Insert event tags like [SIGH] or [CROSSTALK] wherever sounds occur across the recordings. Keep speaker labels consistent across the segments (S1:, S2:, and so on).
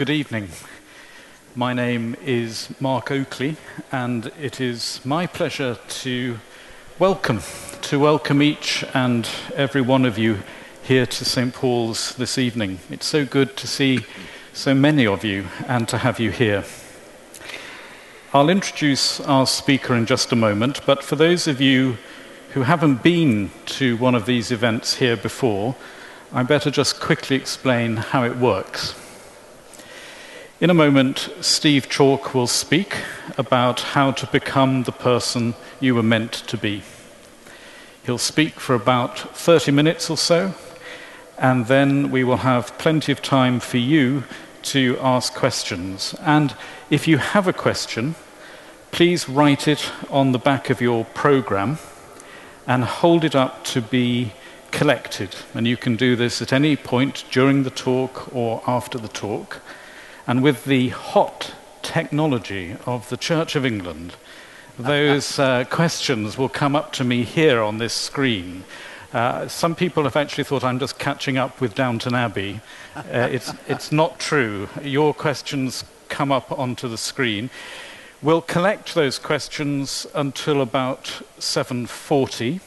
S1: Good evening. My name is Mark Oakley, and it is my pleasure to welcome, to welcome each and every one of you here to St. Paul's this evening. It's so good to see so many of you and to have you here. I'll introduce our speaker in just a moment, but for those of you who haven't been to one of these events here before, I better just quickly explain how it works. In a moment, Steve Chalke will speak about how to become the person you were meant to be. He'll speak for about 30 minutes or so, and then we will have plenty of time for you to ask questions. And if you have a question, please write it on the back of your program and hold it up to be collected. And you can do this at any point during the talk or after the talk. And with the hot technology of the Church of England, those uh, questions will come up to me here on this screen. Uh, some people have actually thought I'm just catching up with Downton Abbey. Uh, it's, it's not true. Your questions come up onto the screen. We'll collect those questions until about 7:40.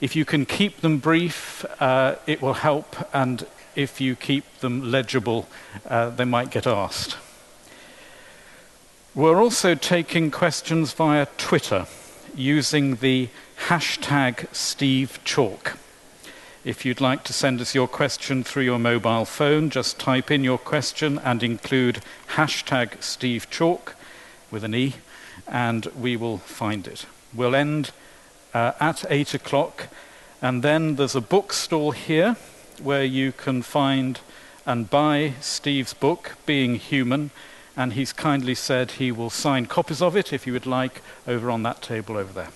S1: If you can keep them brief, uh, it will help, and if you keep them legible, uh, they might get asked. We're also taking questions via Twitter using the hashtag Steve Chalke. If you'd like to send us your question through your mobile phone, just type in your question and include hashtag Steve Chalke with an E, and we will find it. We'll end uh, at 8 o'clock, and then there's a bookstall here where you can find and buy Steve's book, Being Human, and he's kindly said he will sign copies of it if you would like over on that table over there.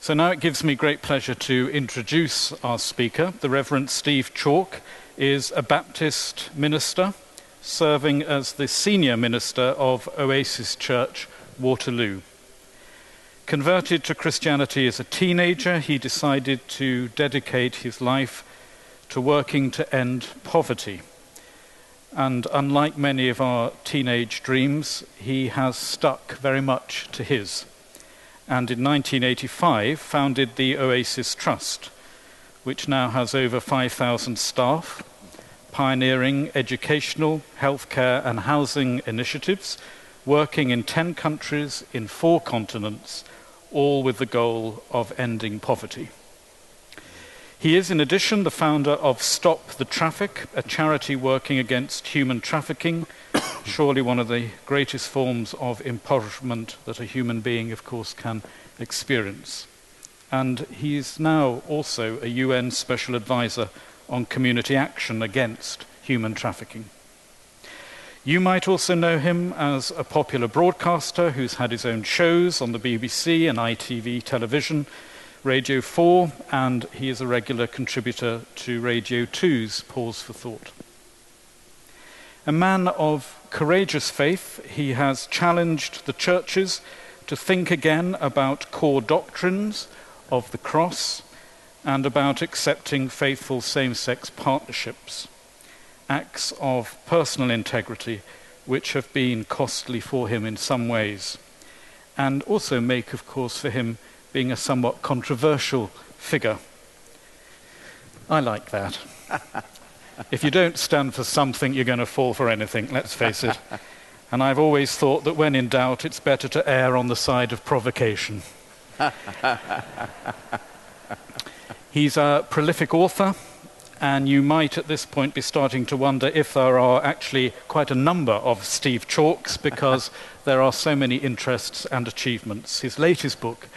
S1: So now it gives me great pleasure to introduce our speaker. The Reverend Steve Chalke is a Baptist minister serving as the senior minister of Oasis Church, Waterloo. Converted to Christianity as a teenager, he decided to dedicate his life to working to end poverty. And unlike many of our teenage dreams, he has stuck very much to his. And in 1985, founded the Oasis Trust, which now has over 5,000 staff, pioneering educational, healthcare, and housing initiatives, working in 10 countries in four continents all with the goal of ending poverty. He is, in addition, the founder of Stop the Traffic, a charity working against human trafficking, [COUGHS] surely one of the greatest forms of impoverishment that a human being, of course, can experience. And he is now also a UN Special Advisor on community action against human trafficking. You might also know him as a popular broadcaster who's had his own shows on the BBC and ITV television, Radio 4, and he is a regular contributor to Radio 2's Pause for Thought. A man of courageous faith, he has challenged the churches to think again about core doctrines of the cross and about accepting faithful same sex partnerships acts of personal integrity which have been costly for him in some ways, and also make, of course, for him being a somewhat controversial figure. I like that. [LAUGHS] if you don't stand for something, you're going to fall for anything, let's face it. And I've always thought that when in doubt, it's better to err on the side of provocation. [LAUGHS] He's a prolific author and you might at this point be starting to wonder if there are actually quite a number of Steve Chalkes [LAUGHS] because there are so many interests and achievements. His latest book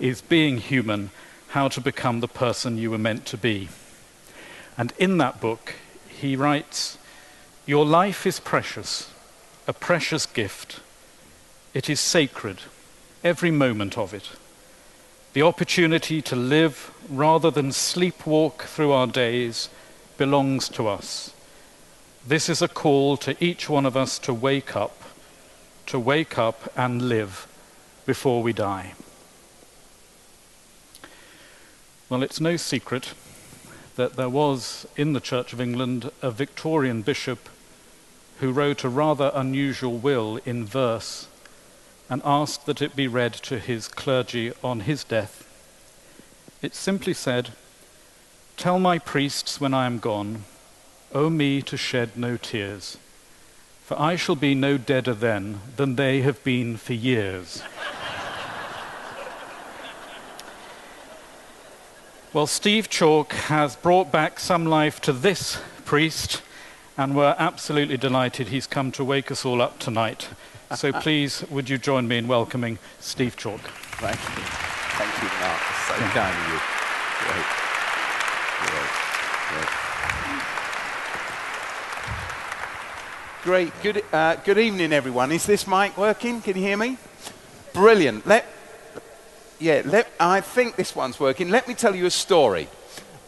S1: is Being Human How to Become the Person You Were Meant to Be. And in that book, he writes Your life is precious, a precious gift. It is sacred, every moment of it the opportunity to live rather than sleepwalk through our days belongs to us. This is a call to each one of us to wake up, to wake up and live before we die. Well, it's no secret that there was in the Church of England a Victorian bishop who wrote a rather unusual will in verse and asked that it be read to his clergy on his death. It simply said, Tell my priests when I am gone, O me to shed no tears, for I shall be no deader then than they have been for years. [LAUGHS] well, Steve Chalke has brought back some life to this priest, and we're absolutely delighted he's come to wake us all up tonight. So please, would you join me in welcoming Steve Chalke?
S2: Thank you. Thank you, Mark. So kind of you. Great. Great. Great. Good, uh, good evening, everyone. Is this mic working? Can you hear me? Brilliant. Let, yeah, let, I think this one's working. Let me tell you a story.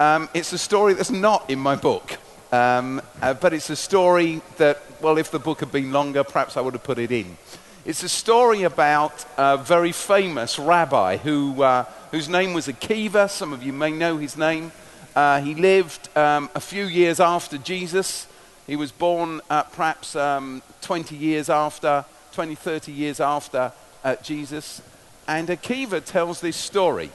S2: Um, it's a story that's not in my book, um, uh, but it's a story that well, if the book had been longer, perhaps I would have put it in. It's a story about a very famous rabbi who, uh, whose name was Akiva. Some of you may know his name. Uh, he lived um, a few years after Jesus. He was born uh, perhaps um, 20 years after, 20, 30 years after uh, Jesus. And Akiva tells this story.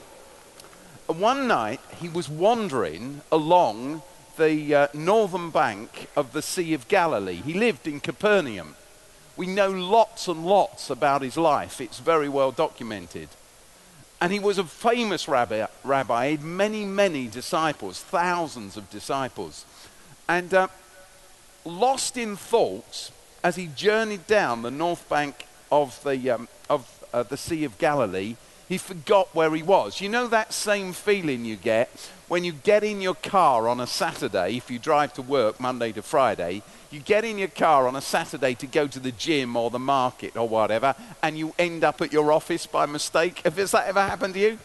S2: One night, he was wandering along the uh, northern bank of the Sea of Galilee. He lived in Capernaum. We know lots and lots about his life, it's very well documented. And he was a famous rabbi, rabbi. Had many, many disciples, thousands of disciples. And uh, lost in thoughts as he journeyed down the north bank of the, um, of, uh, the Sea of Galilee, he forgot where he was. You know that same feeling you get when you get in your car on a Saturday, if you drive to work Monday to Friday, you get in your car on a Saturday to go to the gym or the market or whatever, and you end up at your office by mistake. Has that ever happened to you?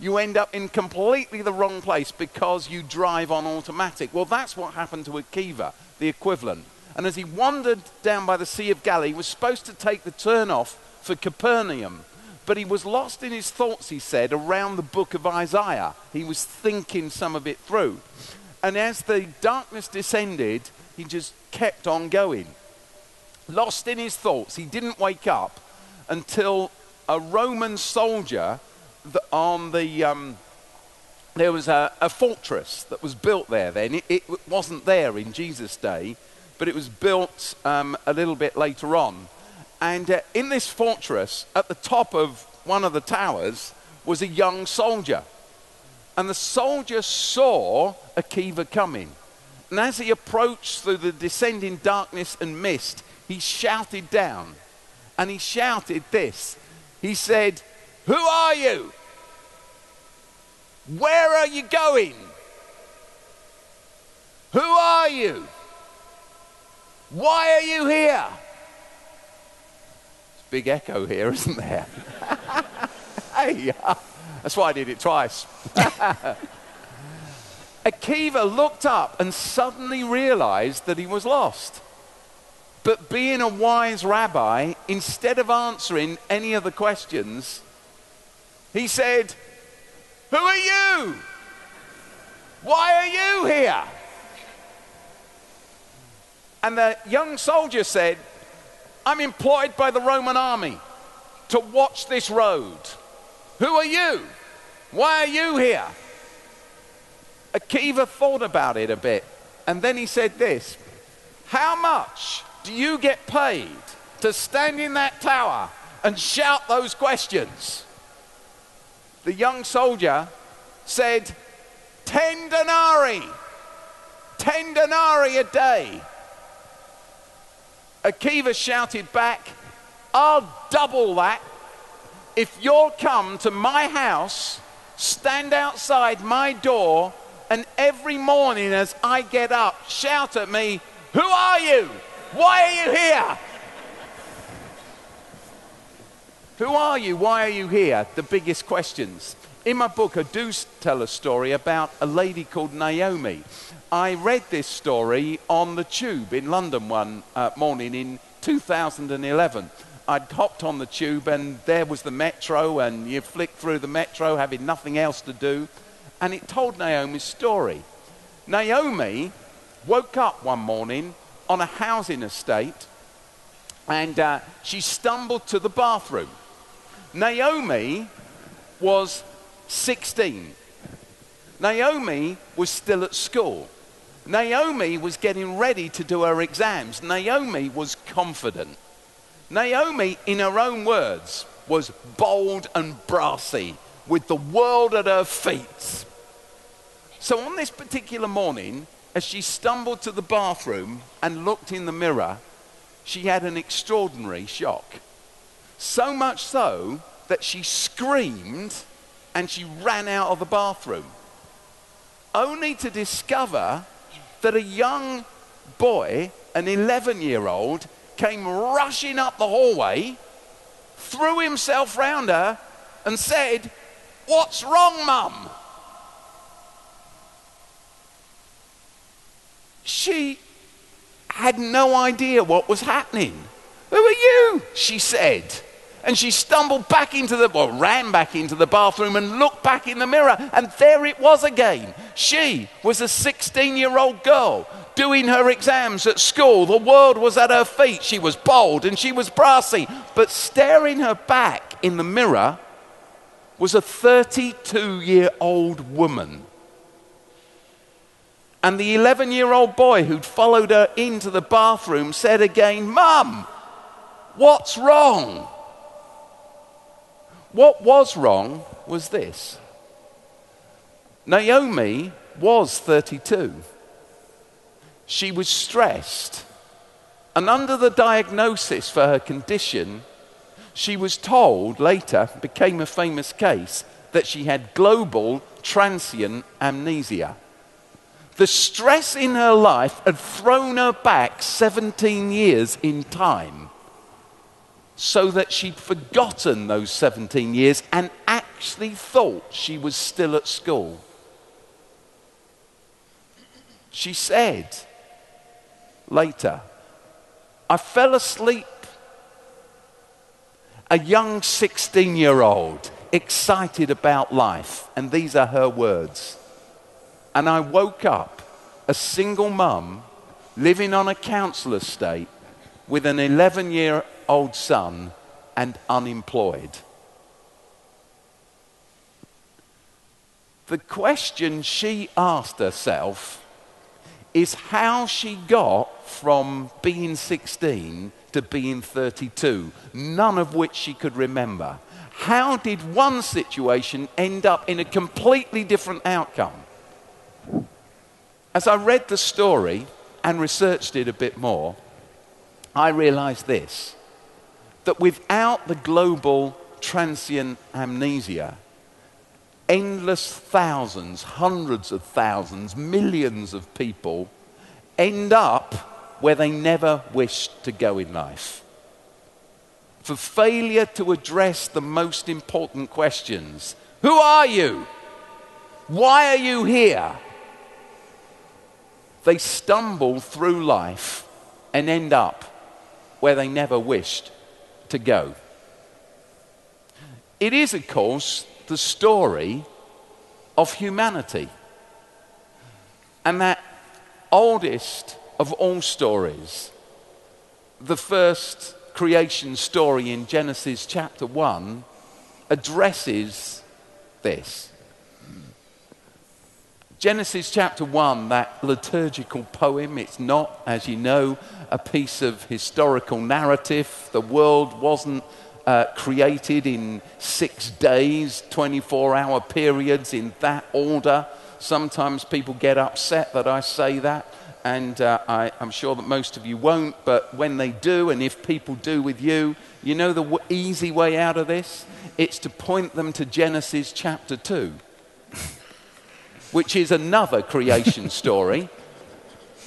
S2: You end up in completely the wrong place because you drive on automatic. Well, that's what happened to Akiva, the equivalent. And as he wandered down by the Sea of Galilee, he was supposed to take the turn off for Capernaum but he was lost in his thoughts, he said, around the book of Isaiah. He was thinking some of it through. And as the darkness descended, he just kept on going. Lost in his thoughts, he didn't wake up until a Roman soldier on the. Um, there was a, a, fortress that was built there then. It, it, wasn't there in Jesus' day, but it was built um, a little bit later on. And uh, in this fortress, at the top of one of the towers, was a young soldier. And the soldier saw Akiva coming. And as he approached through the descending darkness and mist, he shouted down. And he shouted this He said, Who are you? Where are you going? Who are you? Why are you here? Big echo here, [LAUGHS] isn't there? [LAUGHS] hey, that's why I did it twice. [LAUGHS] Akiva looked up and suddenly realized that he was lost. But being a wise rabbi, instead of answering any of the questions, he said, Who are you? Why are you here? And the young soldier said, I'm employed by the Roman army to watch this road. Who are you? Why are you here? Akiva thought about it a bit and then he said this How much do you get paid to stand in that tower and shout those questions? The young soldier said, Ten denarii, ten denarii a day. Akiva shouted back, I'll double that if you'll come to my house, stand outside my door, and every morning as I get up, shout at me, Who are you? Why are you here? Who are you? Why are you here? The biggest questions. In my book, I do tell a story about a lady called Naomi. I read this story on the tube in London one uh, morning in 2011. I'd hopped on the tube and there was the metro, and you flick through the metro having nothing else to do. And it told Naomi's story. Naomi woke up one morning on a housing estate and uh, she stumbled to the bathroom. Naomi was 16. Naomi was still at school. Naomi was getting ready to do her exams. Naomi was confident. Naomi, in her own words, was bold and brassy with the world at her feet. So on this particular morning, as she stumbled to the bathroom and looked in the mirror, she had an extraordinary shock. So much so that she screamed and she ran out of the bathroom, only to discover that a young boy, an 11 year old, came rushing up the hallway, threw himself round her, and said, What's wrong, mum? She had no idea what was happening. Who are you? She said. And she stumbled back into the, well, ran back into the bathroom and looked back in the mirror, and there it was again. She was a 16 year old girl doing her exams at school. The world was at her feet. She was bold and she was brassy. But staring her back in the mirror was a 32 year old woman. And the 11 year old boy who'd followed her into the bathroom said again, Mum, what's wrong? What was wrong was this Naomi was 32. She was stressed. And under the diagnosis for her condition, she was told later, became a famous case, that she had global transient amnesia. The stress in her life had thrown her back 17 years in time so that she'd forgotten those 17 years and actually thought she was still at school. She said later, I fell asleep. A young 16 year old, excited about life, and these are her words. And I woke up a single mum living on a council estate with an 11 year old son and unemployed. The question she asked herself is how she got from being 16 to being 32, none of which she could remember. How did one situation end up in a completely different outcome? As I read the story and researched it a bit more, I realized this that without the global transient amnesia, endless thousands, hundreds of thousands, millions of people end up where they never wished to go in life. For failure to address the most important questions Who are you? Why are you here? They stumble through life and end up where they never wished to go. It is, of course, the story of humanity. And that oldest of all stories, the first creation story in Genesis chapter 1, addresses this. Genesis chapter 1, that liturgical poem, it's not, as you know, a piece of historical narrative. The world wasn't uh, created in six days, 24 hour periods in that order. Sometimes people get upset that I say that, and uh, I, am sure that most of you won't, but when they do, and if people do with you, you know the w- easy way out of this? It's to point them to Genesis chapter 2 [LAUGHS] which is another creation story.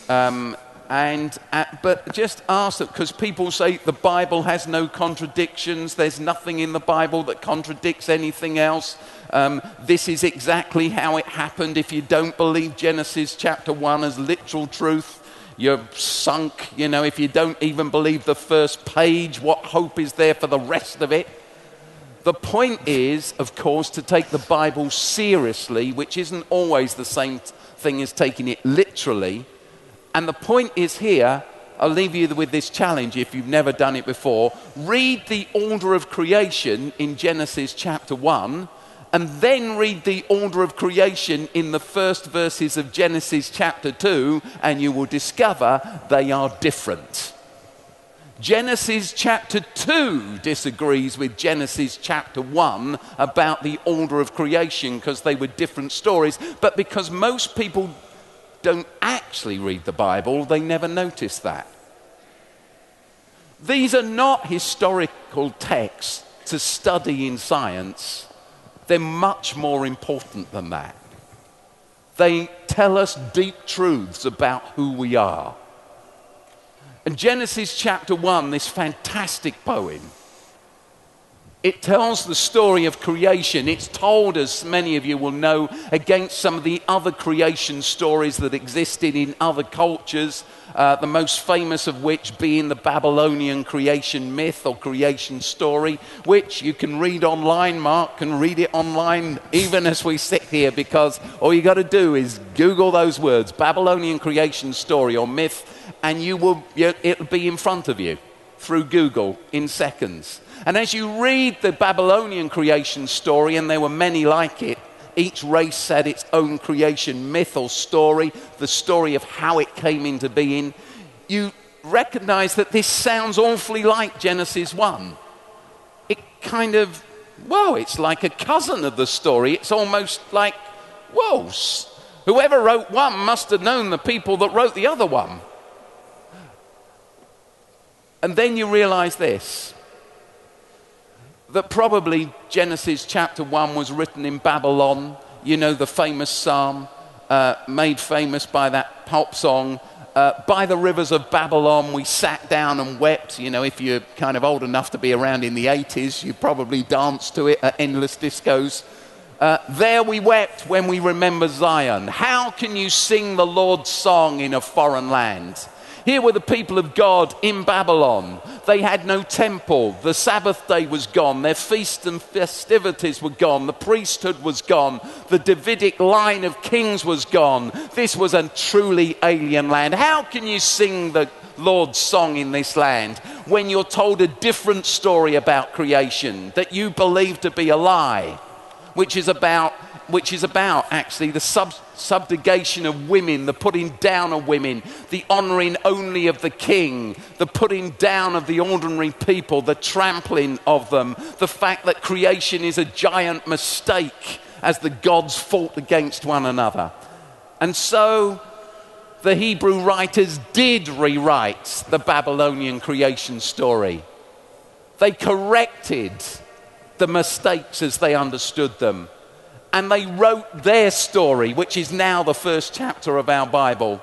S2: Um, and uh, but just ask them because people say the Bible has no contradictions. There's nothing in the Bible that contradicts anything else. Um, this is exactly how it happened. If you don't believe Genesis chapter one as literal truth, you're sunk. You know, if you don't even believe the first page, what hope is there for the rest of it? The point is, of course, to take the Bible seriously, which isn't always the same thing as taking it literally. And the point is here I'll leave you with this challenge if you've never done it before. Read the order of creation in Genesis chapter 1 and then read the order of creation in the first verses of Genesis chapter 2, and you will discover they are different. Genesis chapter 2 disagrees with Genesis chapter 1 about the order of creation because they were different stories, but because most people don't actually read the Bible, they never notice that. These are not historical texts to study in science, they're much more important than that. They tell us deep truths about who we are. And Genesis chapter 1, this fantastic poem, it tells the story of creation. It's told, as many of you will know, against some of the other creation stories that existed in other cultures, uh, the most famous of which being the Babylonian creation myth or creation story, which you can read online. Mark can read it online even as we sit here, because all you got to do is Google those words Babylonian creation story or myth and you will, it'll be in front of you through Google in seconds. And as you read the Babylonian creation story, and there were many like it, each race had its own creation myth or story, the story of how it came into being, you recognize that this sounds awfully like Genesis 1. It kind of, whoa, it's like a cousin of the story. It's almost like, whoa, whoever wrote one must have known the people that wrote the other one. And then you realize this that probably Genesis chapter 1 was written in Babylon. You know, the famous psalm uh, made famous by that pop song. Uh, by the rivers of Babylon, we sat down and wept. You know, if you're kind of old enough to be around in the 80s, you probably danced to it at endless discos. Uh, there we wept when we remember Zion. How can you sing the Lord's song in a foreign land? Here were the people of God in Babylon. They had no temple. The Sabbath day was gone. Their feasts and festivities were gone. The priesthood was gone. The Davidic line of kings was gone. This was a truly alien land. How can you sing the Lord's song in this land when you're told a different story about creation that you believe to be a lie, which is about which is about actually the sub- subjugation of women, the putting down of women, the honoring only of the king, the putting down of the ordinary people, the trampling of them, the fact that creation is a giant mistake as the gods fought against one another. And so the Hebrew writers did rewrite the Babylonian creation story. They corrected the mistakes as they understood them and they wrote their story, which is now the first chapter of our Bible.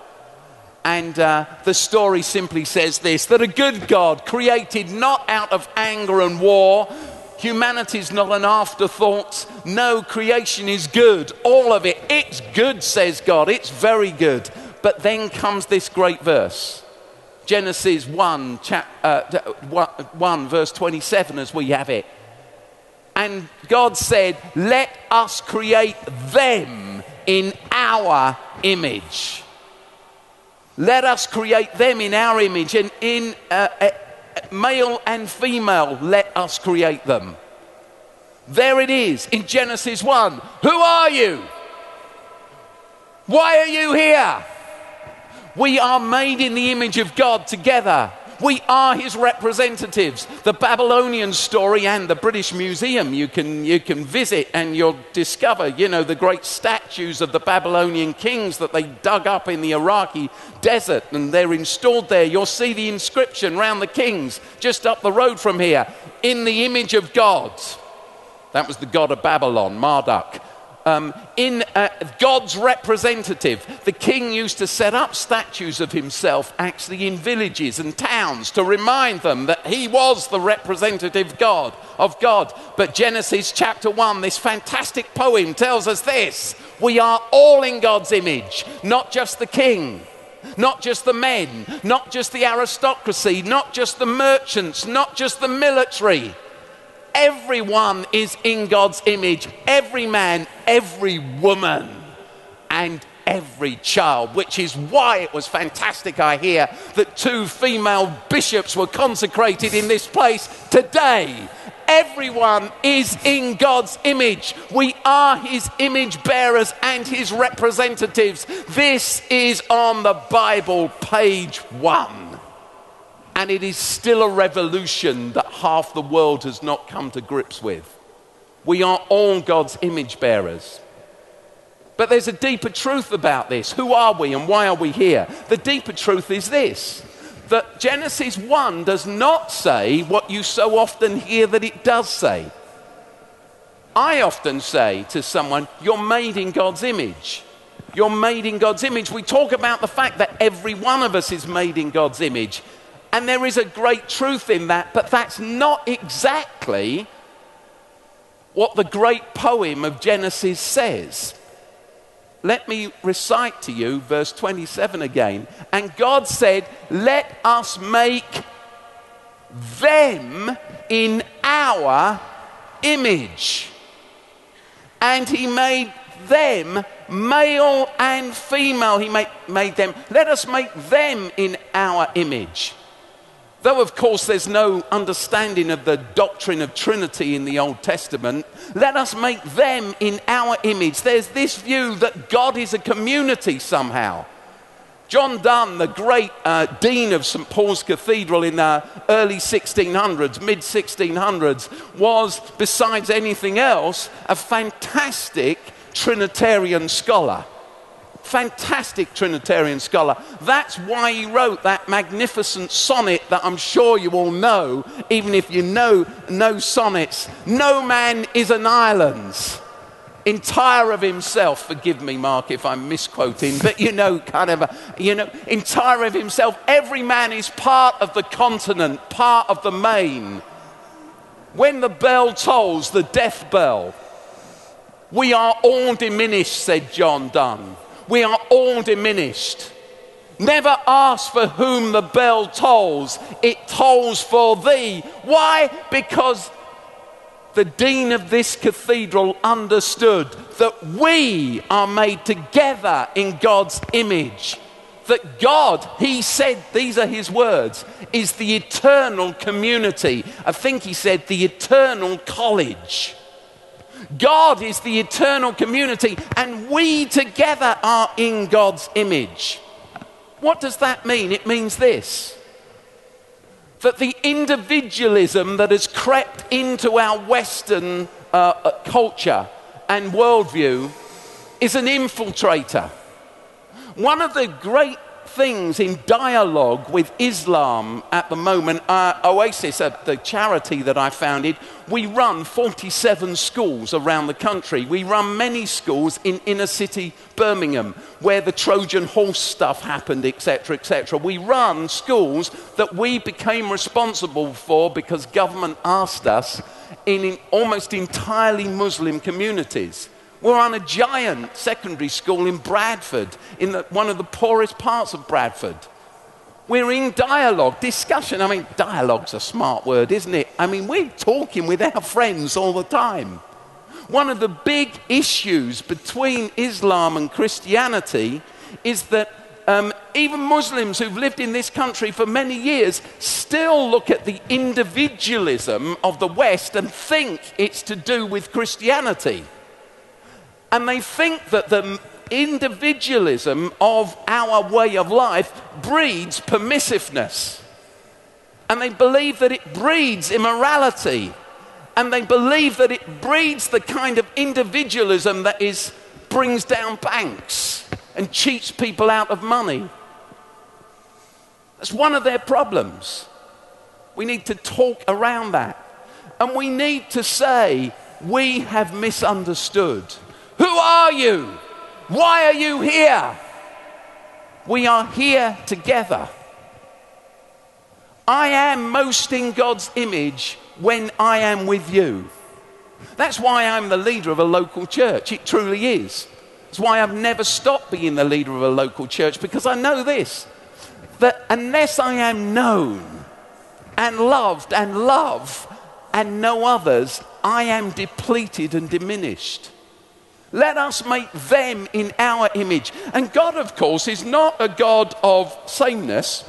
S2: And uh, the story simply says this that a good God created not out of anger and war. Humanity is not an afterthought. No, creation is good. All of it. It's good, says God. It's very good. But then comes this great verse Genesis 1, chap, uh, 1, verse 27, as we have it. And God said, Let us create them in our image. Let us create them in our image. And in uh, uh, male and female, let us create them. There it is in Genesis 1. Who are you? Why are you here? We are made in the image of God together. We are his representatives. The Babylonian story and the British Museum you can, you can visit and you'll discover, you know, the great statues of the Babylonian kings that they dug up in the Iraqi desert and they're installed there. You'll see the inscription round the kings just up the road from here in the image of God. That was the god of Babylon, Marduk um, in uh, God's representative. The king used to set up statues of himself actually in villages and towns to remind them that he was the representative God of God. But Genesis chapter 1, this fantastic poem tells us this we are all in God's image, not just the king. Not just the men, not just the aristocracy, not just the merchants, not just the military Everyone is in God's image, every man, every woman. And every child, which is why it was fantastic, I hear, that two female bishops were consecrated in this place today. Everyone is in God's image. We are his image bearers and his representatives. This is on the Bible, page one. And it is still a revolution that half the world has not come to grips with. We are all God's image bearers. But there's a deeper truth about this. Who are we and why are we here? The deeper truth is this that Genesis 1 does not say what you so often hear that it does say. I often say to someone, You're made in God's image. You're made in God's image. We talk about the fact that every one of us is made in God's image. And there is a great truth in that, but that's not exactly what the great poem of Genesis says. Let me recite to you verse 27 again. And God said, Let us make them in our image. And He made them male and female. He made, made them. Let us make them in our image. Though, of course, there's no understanding of the doctrine of Trinity in the Old Testament, let us make them in our image. There's this view that God is a community somehow. John Donne, the great uh, dean of St. Paul's Cathedral in the early 1600s, mid 1600s, was, besides anything else, a fantastic Trinitarian scholar fantastic Trinitarian scholar. That's why he wrote that magnificent sonnet that I'm sure you all know, even if you know no sonnets. No man is an island, entire of himself. Forgive me, Mark, if I'm misquoting, but you know, kind of, a, you know, entire of himself. Every man is part of the continent, part of the main. When the bell tolls, the death bell, we are all diminished, said John Donne we are all diminished. Never ask for whom the bell tolls, it tolls for thee. Why? Because the dean of this cathedral understood that we are made together in God's image. That God, he said, these are his words, is the eternal community. I think he said the eternal college. God is the eternal community, and we together are in God's image. What does that mean? It means this that the individualism that has crept into our Western uh, uh culture and worldview is an infiltrator. One of the great things in dialogue with Islam at the moment. Uh, Oasis, uh, the charity that I founded, we run 47 schools around the country. We run many schools in inner city Birmingham where the Trojan horse stuff happened, etc., etc. We run schools that we became responsible for because government asked us in, in almost entirely Muslim communities. We're on a giant secondary school in Bradford, in the, one of the poorest parts of Bradford. We're in dialogue, discussion. I mean, dialogue's a smart word, isn't it? I mean, we're talking with our friends all the time. One of the big issues between Islam and Christianity is that um, even Muslims who've lived in this country for many years still look at the individualism of the West and think it's to do with Christianity. And they think that the individualism of our way of life breeds permissiveness. And they believe that it breeds immorality. And they believe that it breeds the kind of individualism that is, brings down banks and cheats people out of money. That's one of their problems. We need to talk around that. And we need to say, we have misunderstood. Who are you? Why are you here? We are here together. I am most in God's image when I am with you. That's why I'm the leader of a local church. It truly is. It's why I've never stopped being the leader of a local church because I know this that unless I am known and loved and love and know others, I am depleted and diminished. Let us make them in our image. And God, of course, is not a God of sameness.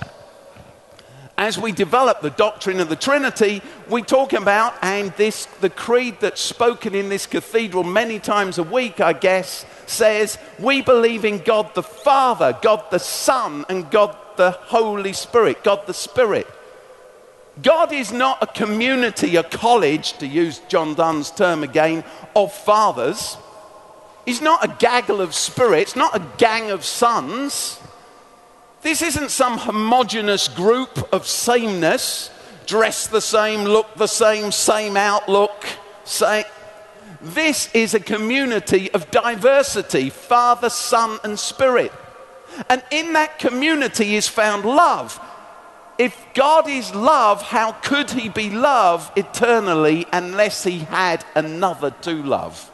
S2: As we develop the doctrine of the Trinity, we talk about, and this, the creed that's spoken in this cathedral many times a week, I guess, says, we believe in God the Father, God the Son, and God the Holy Spirit, God the Spirit. God is not a community, a college, to use John Donne's term again, of fathers. He's not a gaggle of spirits, not a gang of sons. This isn't some homogenous group of sameness, dress the same, look the same, same outlook. Same. This is a community of diversity Father, Son, and Spirit. And in that community is found love. If God is love, how could he be love eternally unless he had another to love?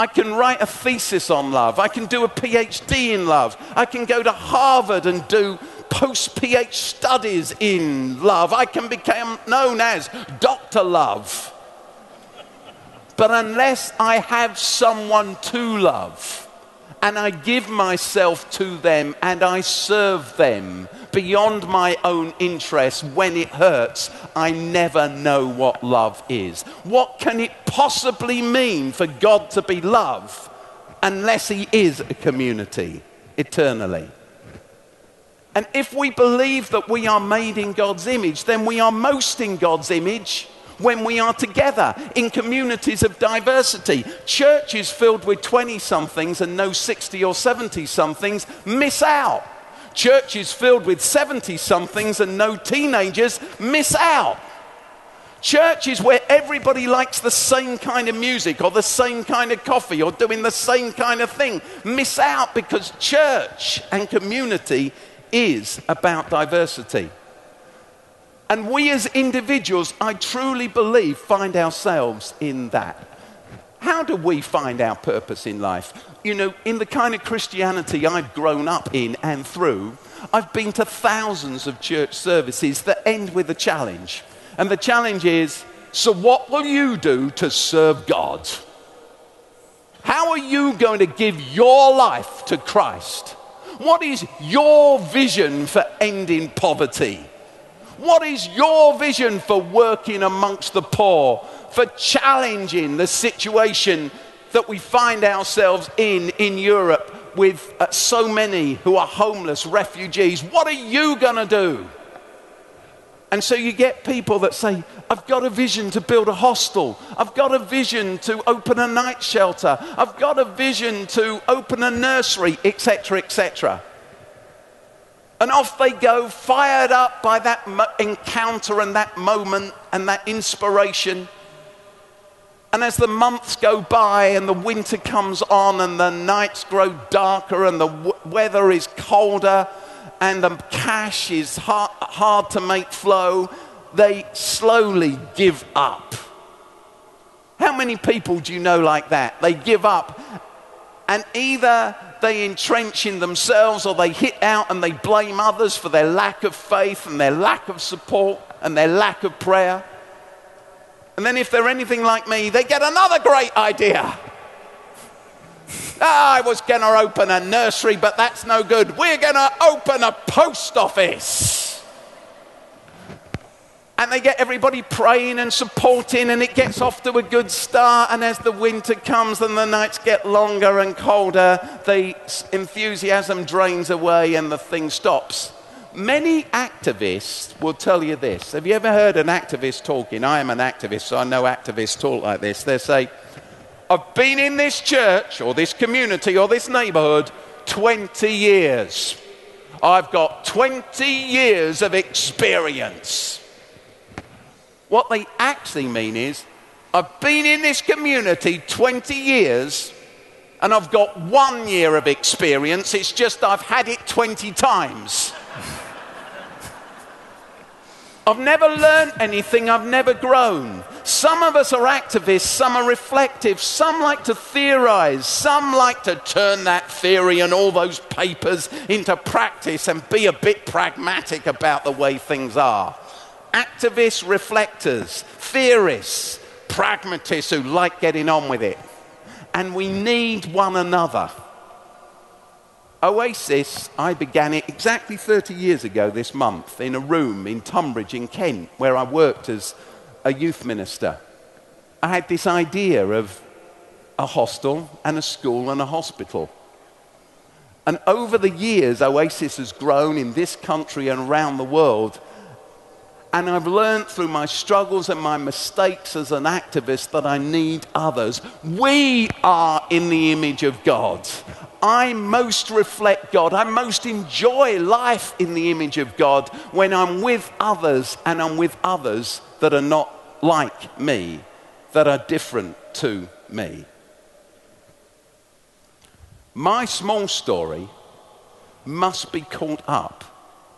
S2: I can write a thesis on love. I can do a PhD in love. I can go to Harvard and do post PhD studies in love. I can become known as Dr. Love. But unless I have someone to love, and I give myself to them and I serve them beyond my own interests, when it hurts, I never know what love is. What can it possibly mean for God to be love unless He is a community eternally? And if we believe that we are made in God's image, then we are most in God's image when we are together in communities of diversity. Churches filled with 20 somethings and no 60 or 70 somethings miss out. Churches filled with 70 somethings and no teenagers miss out. Churches where everybody likes the same kind of music or the same kind of coffee or doing the same kind of thing miss out because church and community is about diversity. And we as individuals, I truly believe, find ourselves in that. How do we find our purpose in life? You know, in the kind of Christianity I've grown up in and through, I've been to thousands of church services that end with a challenge. And the challenge is so, what will you do to serve God? How are you going to give your life to Christ? What is your vision for ending poverty? What is your vision for working amongst the poor, for challenging the situation that we find ourselves in in Europe with uh, so many who are homeless, refugees? What are you going to do? And so you get people that say, I've got a vision to build a hostel. I've got a vision to open a night shelter. I've got a vision to open a nursery, etc., etc. And off they go, fired up by that encounter and that moment and that inspiration. And as the months go by and the winter comes on and the nights grow darker and the w- weather is colder and the cash is hard, hard to make flow, they slowly give up. How many people do you know like that? They give up and either they entrench in themselves or they hit out and they blame others for their lack of faith and their lack of support and their lack of prayer. And then, if they're anything like me, they get another great idea. Ah, I was going to open a nursery, but that's no good. We're going to open a post office and they get everybody praying and supporting, and it gets off to a good start. And as the winter comes and the nights get longer and colder, the enthusiasm drains away and the thing stops. Many activists will tell you this. Have you ever heard an activist talking? I am an activist, so I know activists talk like this. They say, I've been in this church or this community or this neighborhood 20 years. I've got 20 years of experience. What they actually mean is, I've been in this community 20 years and I've got one year of experience. It's just I've had it 20 times. I've never learned anything, I've never grown. Some of us are activists, some are reflective, some like to theorize, some like to turn that theory and all those papers into practice and be a bit pragmatic about the way things are activists, reflectors, theorists, pragmatists who like getting on with it. and we need one another. Oasis, I began it exactly 30 years ago this month in a room in Tonbridge in Kent where I worked as a youth minister. I had this idea of a hostel and a school and a hospital. And over the years, Oasis has grown in this country and around the world. And I've learned through my struggles and my mistakes as an activist that I need others. We are in the image of God. I most reflect God. I most enjoy life in the image of God when I'm with others and I'm with others that are not like me, that are different to me. My small story must be caught up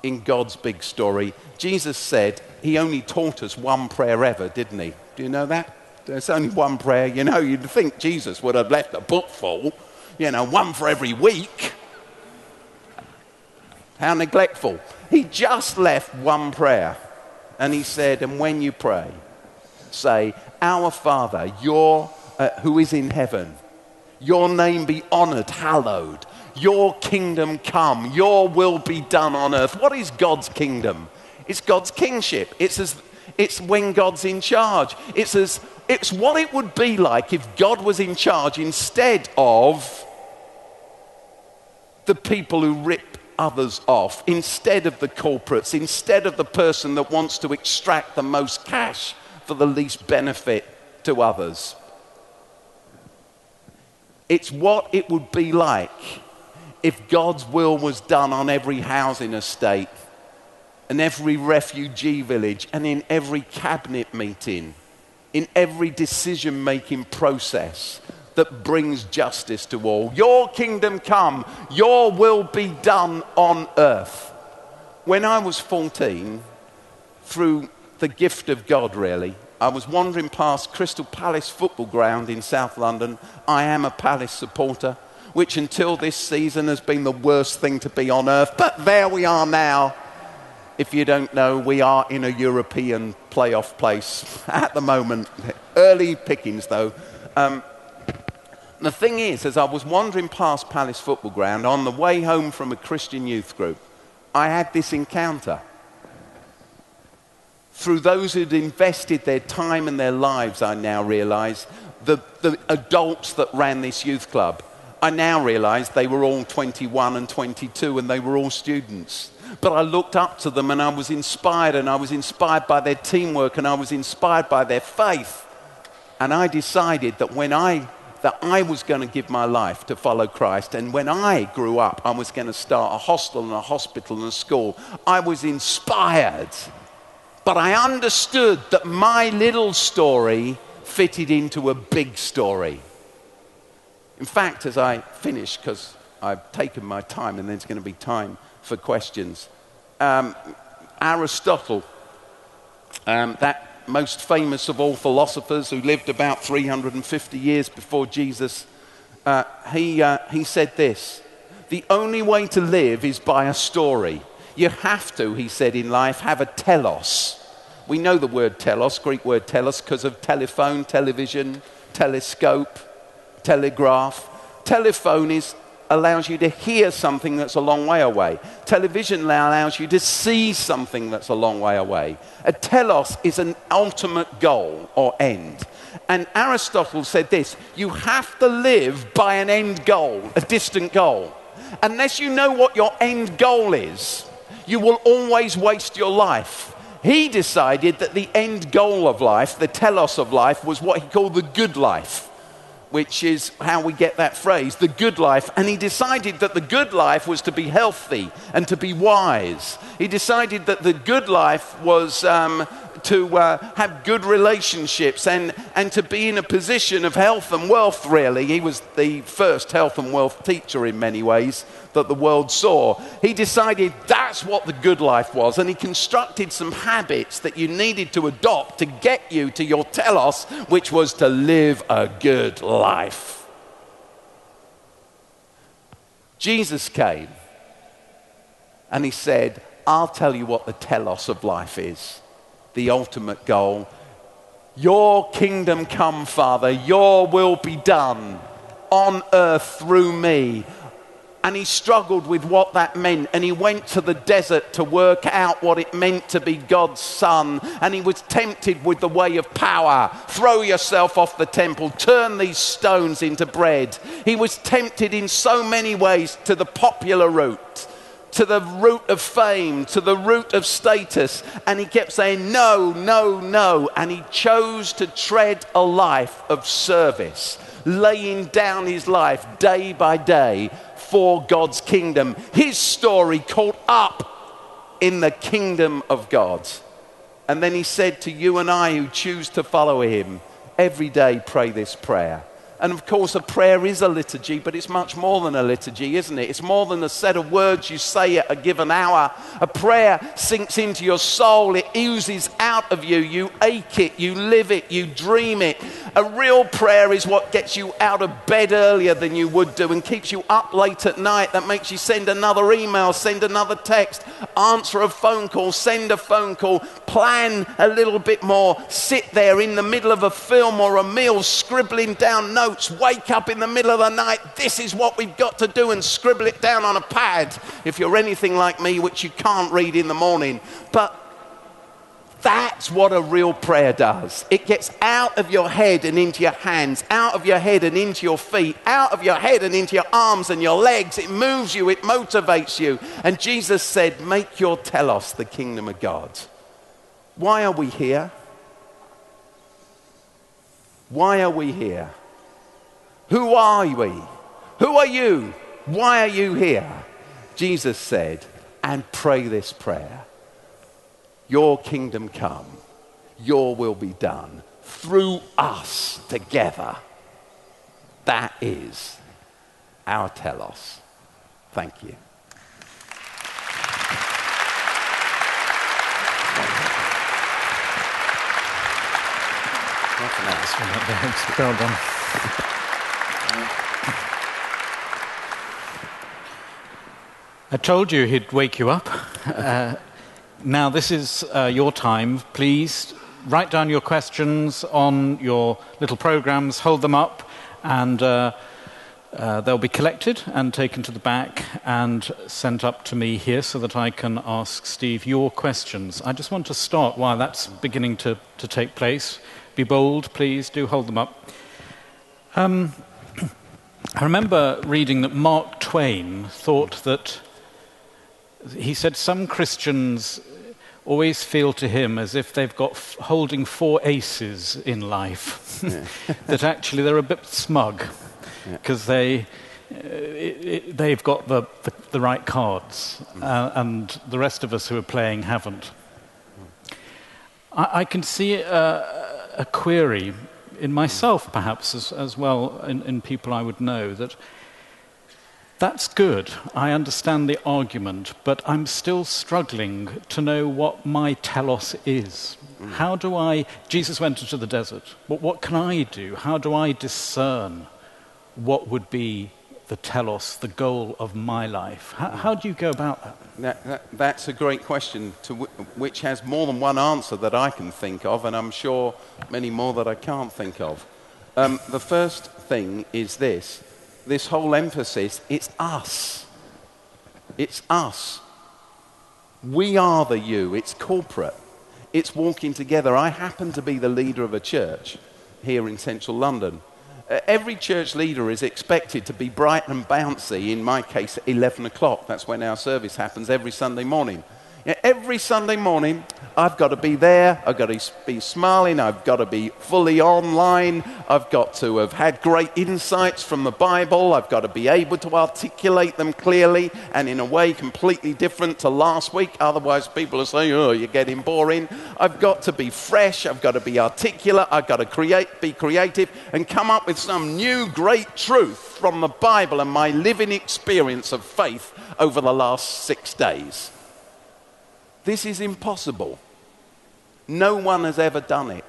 S2: in God's big story. Jesus said he only taught us one prayer ever, didn't he? Do you know that? There's only one prayer. You know, you'd think Jesus would have left a book full you know, one for every week. How neglectful. He just left one prayer. And he said, And when you pray, say, Our Father, your, uh, who is in heaven, your name be honored, hallowed. Your kingdom come, your will be done on earth. What is God's kingdom? It's God's kingship. It's, as, it's when God's in charge. It's, as, it's what it would be like if God was in charge instead of the people who rip others off instead of the corporates, instead of the person that wants to extract the most cash for the least benefit to others. It's what it would be like if God's will was done on every housing estate and every refugee village and in every cabinet meeting, in every decision making process that brings justice to all. Your kingdom come, your will be done on earth. When I was 14, through the gift of God, really, I was wandering past Crystal Palace football ground in South London. I am a Palace supporter, which until this season has been the worst thing to be on earth. But there we are now. If you don't know, we are in a European playoff place [LAUGHS] at the moment. Early pickings, though. Um, the thing is, as I was wandering past Palace Football Ground on the way home from a Christian youth group, I had this encounter. Through those who'd invested their time and their lives, I now realize, the, the adults that ran this youth club, I now realize they were all 21 and 22 and they were all students. But I looked up to them and I was inspired and I was inspired by their teamwork and I was inspired by their faith. And I decided that when I that I was going to give my life to follow Christ. And when I grew up, I was going to start a hostel and a hospital and a school. I was inspired. But I understood that my little story fitted into a big story. In fact, as I finish, because I've taken my time and there's going to be time for questions, um, Aristotle, um, that most famous of all philosophers who lived about 350 years before Jesus, uh, he, uh, he said this The only way to live is by a story. You have to, he said, in life, have a telos. We know the word telos, Greek word telos, because of telephone, television, telescope, telegraph. Telephone is allows you to hear something that's a long way away. Television allows you to see something that's a long way away. A telos is an ultimate goal or end. And Aristotle said this you have to live by an end goal, a distant goal. Unless you know what your end goal is, you will always waste your life. He decided that the end goal of life, the telos of life, was what he called the good life which is how we get that phrase, the good life. And he decided that the good life was to be healthy and to be wise. He decided that the good life was um, to uh, have good relationships and, and to be in a position of health and wealth, really. He was the first health and wealth teacher in many ways that the world saw. He decided that's what the good life was, and he constructed some habits that you needed to adopt to get you to your telos, which was to live a good life. Jesus came and he said, I'll tell you what the telos of life is the ultimate goal. Your kingdom come, Father, your will be done on earth through me. And he struggled with what that meant. And he went to the desert to work out what it meant to be God's son. And he was tempted with the way of power. Throw yourself off the temple, turn these stones into bread. He was tempted in so many ways to the popular route to the route of fame, to the route of status. And he kept saying, no, no, no. And he chose to tread a life of service, laying down his life day by day for God's kingdom. His story caught up in the kingdom of God. And then he said to you and I who choose to follow him, every day pray this prayer. And of course, a prayer is a liturgy, but it's much more than a liturgy, isn't it? It's more than a set of words you say at a given hour. A prayer sinks into your soul, it oozes out of you. You ache it, you live it, you dream it. A real prayer is what gets you out of bed earlier than you would do and keeps you up late at night. That makes you send another email, send another text, answer a phone call, send a phone call, plan a little bit more, sit there in the middle of a film or a meal, scribbling down notes notes, wake up in the middle of the night, this is what we've got to do, and scribble it down on a pad if you're anything like me, which you can't read in the morning. But that's what a real prayer does. It gets out of your head and into your hands, out of your head and into your feet, out of your head and into your arms and your legs. It moves you, it motivates you. And Jesus said, Make your telos the kingdom of God. Why are we here? Why are we here? Who are we? Who are you? Why are you here? Jesus said, and pray this prayer Your kingdom come, your will be done through us together. That is our telos. Thank you.
S1: Well done. I told you he'd wake you up. [LAUGHS] Uh, now, this is uh, your time. Please write down your questions on your little programs, hold them up, and uh, uh, they'll be collected and taken to the back and sent up to me here so that I can ask Steve your questions. I just want to start while that's beginning to, to take place. Be bold, please, do hold them up. Um, I remember reading that Mark Twain thought that he said some Christians always feel to him as if they've got f- holding four aces in life, yeah. [LAUGHS] that actually they're a bit smug because yeah. they. Uh, it, it, they've got the, the, the right cards, mm. uh, and the rest of us who are playing haven't. I, I can see a, a, query in myself, perhaps, as, as well, in, in people I would know, that that's good. I understand the argument, but I'm still struggling to know what my telos is. Mm. How do I. Jesus went into the desert. But what can I do? How do I discern what would be the telos, the goal of my life? How, how do you go about that?
S2: that, that that's a great question, to w- which has more than one answer that I can think of, and I'm sure many more that I can't think of. Um, the first thing is this this whole emphasis, it's us. It's us. We are the you. It's corporate. It's walking together. I happen to be the leader of a church here in central London. Every church leader is expected to be bright and bouncy, in my case, at 11 o'clock. That's when our service happens every Sunday morning. Every Sunday morning, I've got to be there. I've got to be smiling. I've got to be fully online. I've got to have had great insights from the Bible. I've got to be able to articulate them clearly and in a way completely different to last week. Otherwise, people are saying, oh, you're getting boring. I've got to be fresh. I've got to be articulate. I've got to create, be creative and come up with some new great truth from the Bible and my living experience of faith over the last six days. This is impossible. No one has ever done it.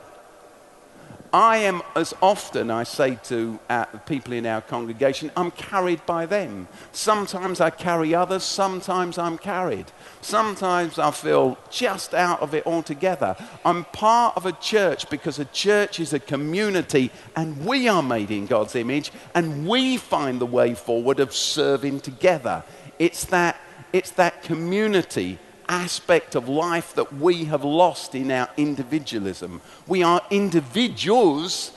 S2: I am, as often I say to uh, people in our congregation, I'm carried by them. Sometimes I carry others, sometimes I'm carried. Sometimes I feel just out of it altogether. I'm part of a church because a church is a community and we are made in God's image and we find the way forward of serving together. It's that, it's that community aspect of life that we have lost in our individualism. We are individuals,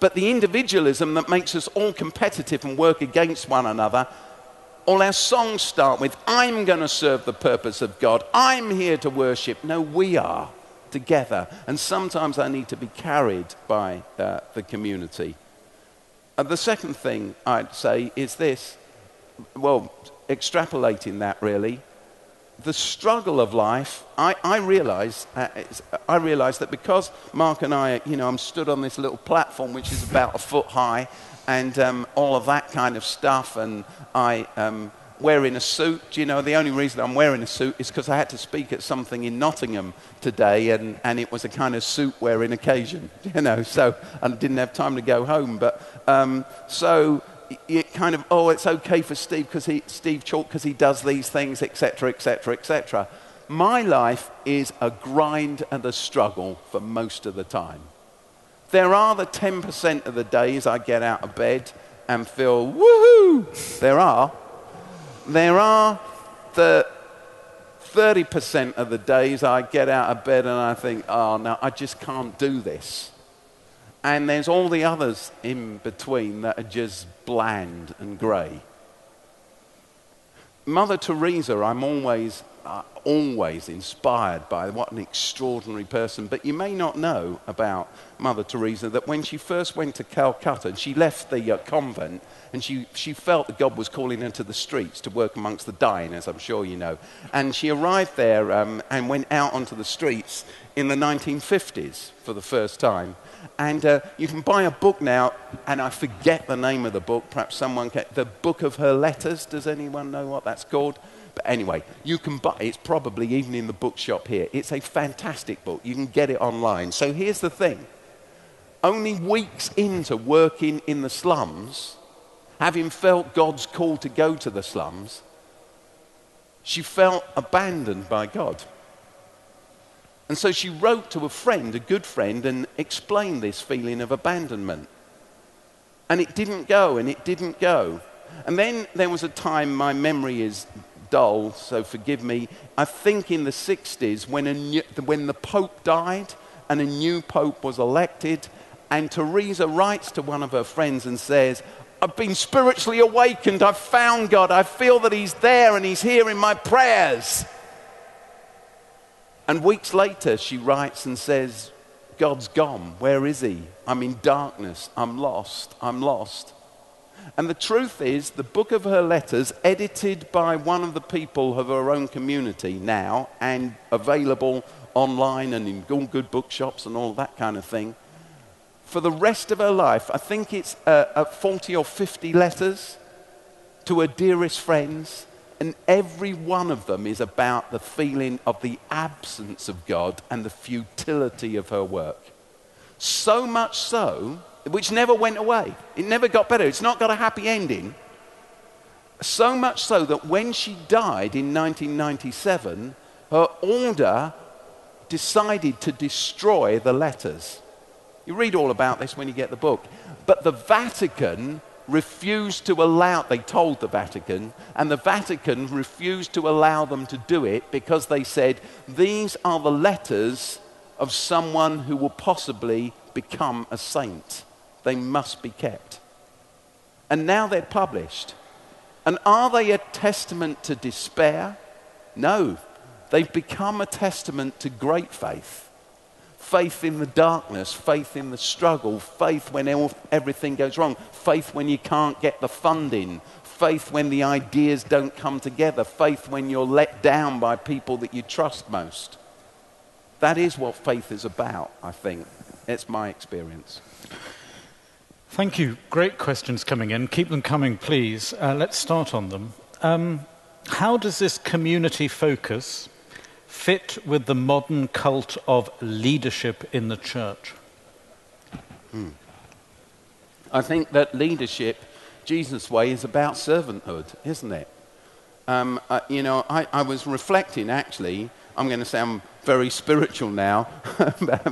S2: but the individualism that makes us all competitive and work against one another. All our songs start with, I'm going to serve the purpose of God. I'm here to worship. No, we are together. And sometimes I need to be carried by uh, the community. And the second thing I'd say is this well, extrapolating that really, the struggle of life, I, I realize, uh, I realize that because Mark and I, you know, I'm stood on this little platform which is about a foot high and um, all of that kind of stuff, and I um, wearing a suit. You know, the only reason I'm wearing a suit is because I had to speak at something in Nottingham today, and, and it was a kind of suit wearing occasion, [LAUGHS] you know, so I didn't have time to go home. But um, so it kind of, oh, it's okay for Steve because he, Steve Chalke because he does these things, etc., etc., etc. My life is a grind and a struggle for most of the time. There are the 10% of the days I get out of bed and feel, woohoo! There are. There are the 30% of the days I get out of bed and I think, oh, no, I just can't do this. And there's all the others in between that are just bland and grey. Mother Teresa, I'm always, uh, always inspired by what an extraordinary person. But you may not know about Mother Teresa that when she first went to Calcutta, and she left the uh, convent and she, she felt that God was calling her to the streets to work amongst the dying, as I'm sure you know. And she arrived there um, and went out onto the streets in the 1950s for the first time. And uh, you can buy a book now, and I forget the name of the book. Perhaps someone can. The Book of Her Letters. Does anyone know what that's called? But anyway, you can buy It's probably even in the bookshop here. It's a fantastic book. You can get it online. So here's the thing only weeks into working in the slums, having felt God's call to go to the slums, she felt abandoned by God. And so she wrote to a friend, a good friend, and explained this feeling of abandonment. And it didn't go, and it didn't go. And then there was a time, my memory is dull, so forgive me. I think in the 60s, when, new, when the Pope died and a new Pope was elected, and Teresa writes to one of her friends and says, I've been spiritually awakened. I've found God. I feel that He's there and He's hearing my prayers. And weeks later, she writes and says, God's gone. Where is he? I'm in darkness. I'm lost. I'm lost. And the truth is, the book of her letters, edited by one of the people of her own community now and available online and in good bookshops and all that kind of thing, for the rest of her life, I think it's uh, uh, 40 or 50 letters to her dearest friends and every one of them is about the feeling of the absence of God and the futility of her work. So much so, which never went away. It never got better. It's not got a happy ending. So much so that when she died in 1997, her order decided to destroy the letters. You read all about this when you get the book. But the Vatican refused to allow, they told the Vatican, and the Vatican refused to allow them to do it because they said, these are the letters of someone who will possibly become a saint. They must be kept. And now they're published. And are they a testament to despair? No. They've become a testament to great faith faith in the darkness, faith in the struggle, faith when everything goes wrong, faith when you can't get the funding, faith when the ideas don't come together, faith when you're let down by people that you trust most. That is what faith is about, I think. It's my experience.
S1: Thank you. Great questions coming in. Keep them coming, please. Uh, let's start on them. Um, how does this community focus fit with the modern cult of leadership in the church?
S2: I think that leadership, Jesus' way, is about servanthood, isn't it? Um, uh, you know, I, I was reflecting actually, I'm going to sound very spiritual now, [LAUGHS]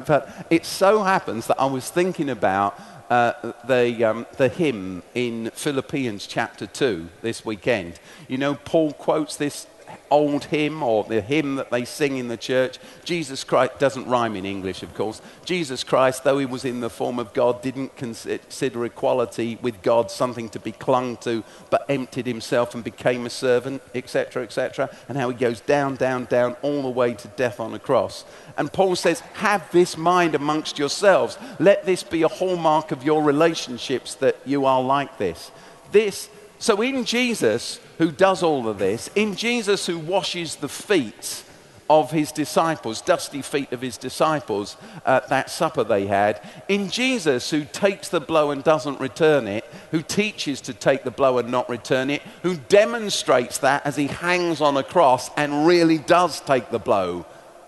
S2: but it so happens that I was thinking about uh, the, um, the hymn in Philippians chapter 2 this weekend. You know, Paul quotes this old hymn or the hymn that they sing in the church. Jesus Christ doesn't rhyme in English, of course. Jesus Christ, though he was in the form of God, didn't consider equality with God something to be clung to, but emptied himself and became a servant, etc., etc. And how he goes down, down, down, all the way to death on a cross. And Paul says, Have this mind amongst yourselves. Let this be a hallmark of your relationships that you are like this. This so, in Jesus, who does all of this, in Jesus, who washes the feet of his disciples, dusty feet of his disciples at that supper they had, in Jesus, who takes the blow and doesn't return it, who teaches to take the blow and not return it, who demonstrates that as he hangs on a cross and really does take the blow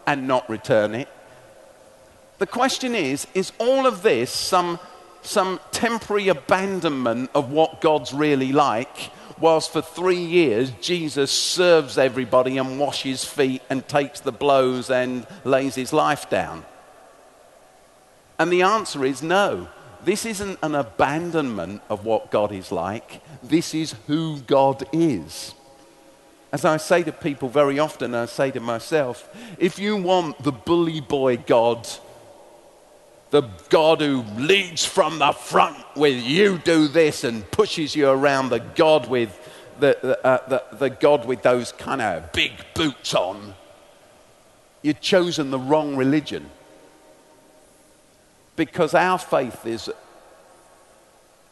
S2: and not return it. The question is is all of this some some temporary abandonment of what God's really like, whilst for three years Jesus serves everybody and washes feet and takes the blows and lays his life down? And the answer is no. This isn't an abandonment of what God is like. This is who God is. As I say to people very often, I say to myself, if you want the bully boy God the God who leads from the front with you do this and pushes you around, the God with the, the, uh, the, the God with those kind of big boots on, you've chosen the wrong religion. Because our faith is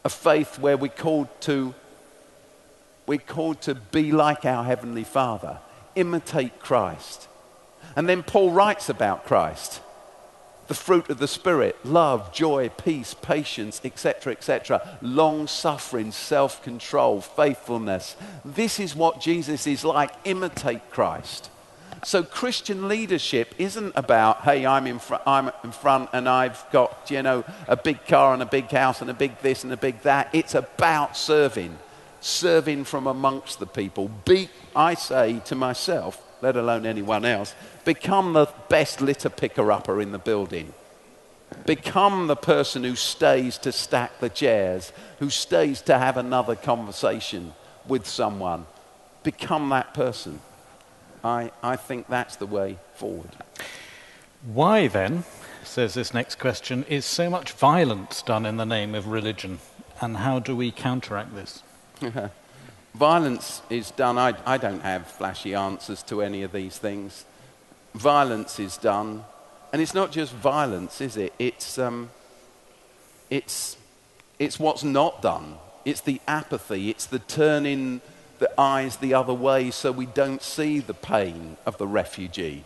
S2: a faith where we're called to, we're called to be like our Heavenly Father, imitate Christ. And then Paul writes about Christ the fruit of the Spirit love, joy, peace, patience, etc., etc., long suffering, self control, faithfulness. This is what Jesus is like. Imitate Christ. So, Christian leadership isn't about, hey, I'm in, fr- I'm in front and I've got, you know, a big car and a big house and a big this and a big that. It's about serving, serving from amongst the people. Be, I say to myself, let alone anyone else, become the best litter picker upper in the building. Become the person who stays to stack the chairs, who stays to have another conversation with someone. Become that person. I, I think that's the way forward.
S1: Why then, says this next question, is so much violence done in the name of religion? And how do we counteract this? [LAUGHS]
S2: Violence is done, I, I don't have flashy answers to any of these things. Violence is done, and it's not just violence, is it? It's, um, it's, it's what's not done. It's the apathy, it's the turning the eyes the other way so we don't see the pain of the refugee,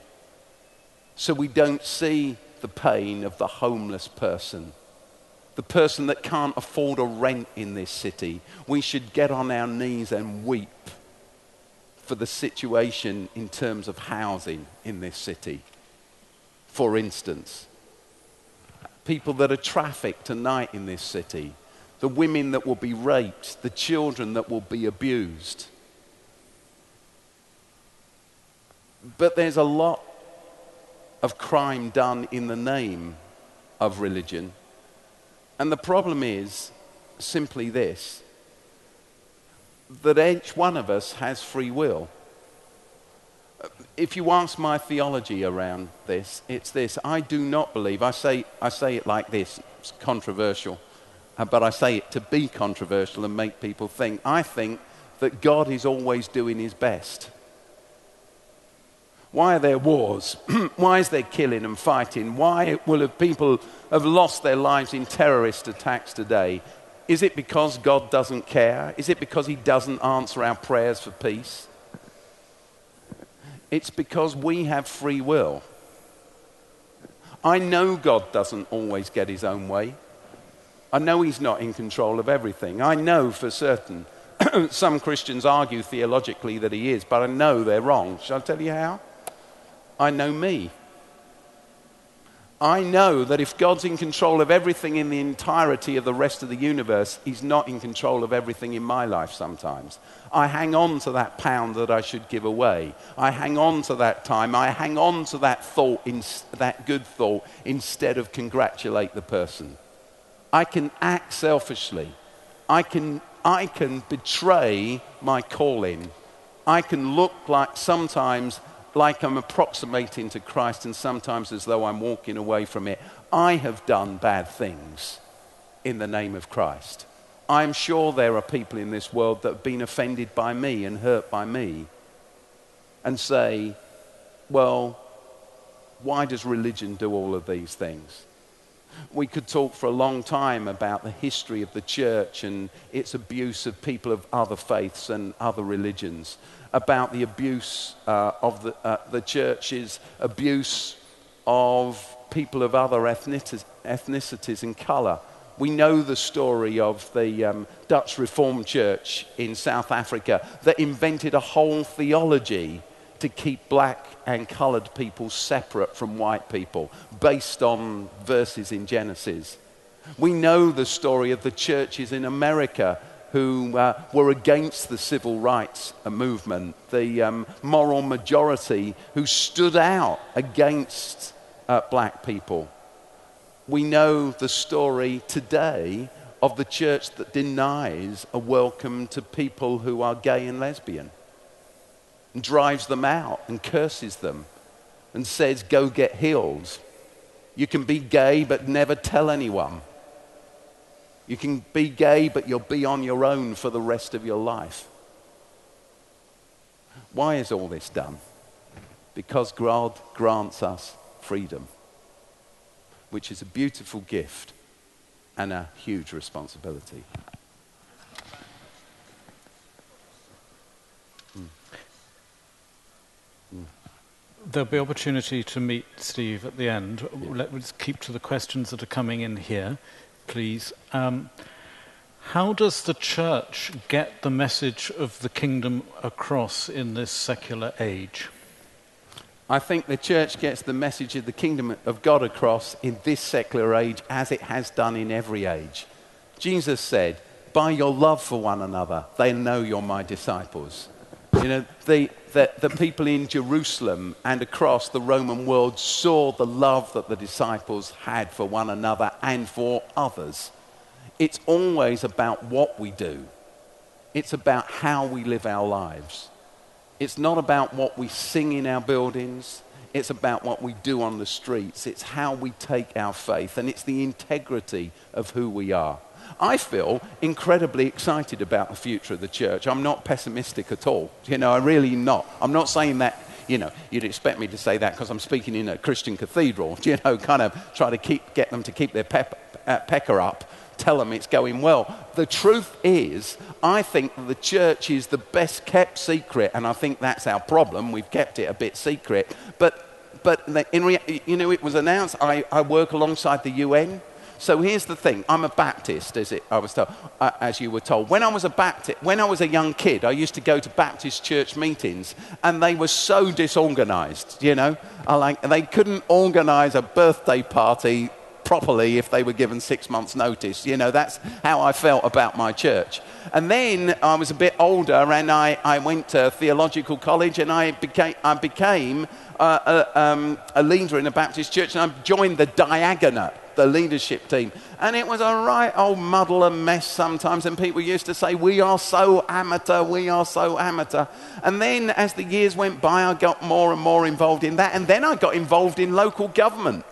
S2: so we don't see the pain of the homeless person the person that can't afford a rent in this city. We should get on our knees and weep for the situation in terms of housing in this city. For instance, people that are trafficked tonight in this city, the women that will be raped, the children that will be abused. But there's a lot of crime done in the name of religion and the problem is simply this that each one of us has free will. If you ask my theology around this, it's this. I do not believe, I say, I say it like this, it's controversial, uh, but I say it to be controversial and make people think. I think that God is always doing his best. Why are there wars? [CLEARS THROAT] Why is there killing and fighting? Why will people have lost their lives in terrorist attacks today? Is it because God doesn't care? Is it because He doesn't answer our prayers for peace? It's because we have free will. I know God doesn't always get His own way. I know He's not in control of everything. I know for certain. [CLEARS THROAT] Some Christians argue theologically that He is, but I know they're wrong. Shall I tell you how? I know me. I know that if God's in control of everything in the entirety of the rest of the universe, He's not in control of everything in my life sometimes. I hang on to that pound that I should give away. I hang on to that time. I hang on to that thought, in, that good thought, instead of congratulate the person. I can act selfishly. I can, I can betray my calling. I can look like sometimes like I'm approximating to Christ and sometimes as though I'm walking away from it. I have done bad things in the name of Christ. I'm sure there are people in this world that have been offended by me and hurt by me and say, well, why does religion do all of these things? We could talk for a long time about the history of the church and its abuse of people of other faiths and other religions about the abuse uh, of the, uh, the church's abuse of people of other ethnicities, and colour. We know the story of the um, Dutch Reformed Church in South Africa that invented a whole theology to keep black and coloured people separate from white people based on verses in Genesis. We know the story of the churches in America who uh, were against the civil rights movement, the um, moral majority who stood out against uh, black people. We know the story today of the church that denies a welcome to people who are gay and lesbian, and drives them out and curses them and says, Go get healed. You can be gay but never tell anyone. You can be gay, but you'll be on your own for the rest of your life. Why is all this done? Because God grants us freedom, which is a beautiful gift and a huge responsibility.
S1: There'll be opportunity to meet Steve at the end. Yeah. Let's keep to the questions that are coming in here please. Um, how does the church get the message of the kingdom across in this secular age?
S2: I think the church gets the message of the kingdom of God across in this secular age as it has done in every age. Jesus said, By your love for one another, they know you're my disciples. You know, the, the, the people in Jerusalem and across the Roman world saw the love that the disciples had for one another and for others. It's always about what we do, it's about how we live our lives. It's not about what we sing in our buildings. It's about what we do on the streets. It's how we take our faith, and it's the integrity of who we are. I feel incredibly excited about the future of the church. I'm not pessimistic at all. You know, I'm really not. I'm not saying that, you know, you'd expect me to say that because I'm speaking in a Christian cathedral, [LAUGHS] you know, kind of try to keep, get them to keep their pep, uh, pecker up tell them it's going well. The truth is, I think the church is the best kept secret, and I think that's our problem. We've kept it a bit secret. But, but in rea- you know, it was announced I, I work alongside the UN. So here's the thing I'm a Baptist, as, it, I was told, uh, as you were told. When I was a Baptist, when I was a young kid, I used to go to Baptist church meetings, and they were so disorganized, you know. I like, they couldn't organize a birthday party properly if they were given six months' notice. You know, that's how I felt about my church. And then I was a bit older and I, I went to theological college and I became, I became uh, a, um, a leader in a Baptist church and I joined the Diaconate the leadership team. And it was a right old muddle and mess sometimes. And people used to say, We are so amateur, we are so amateur. And then as the years went by, I got more and more involved in that. And then I got involved in local government.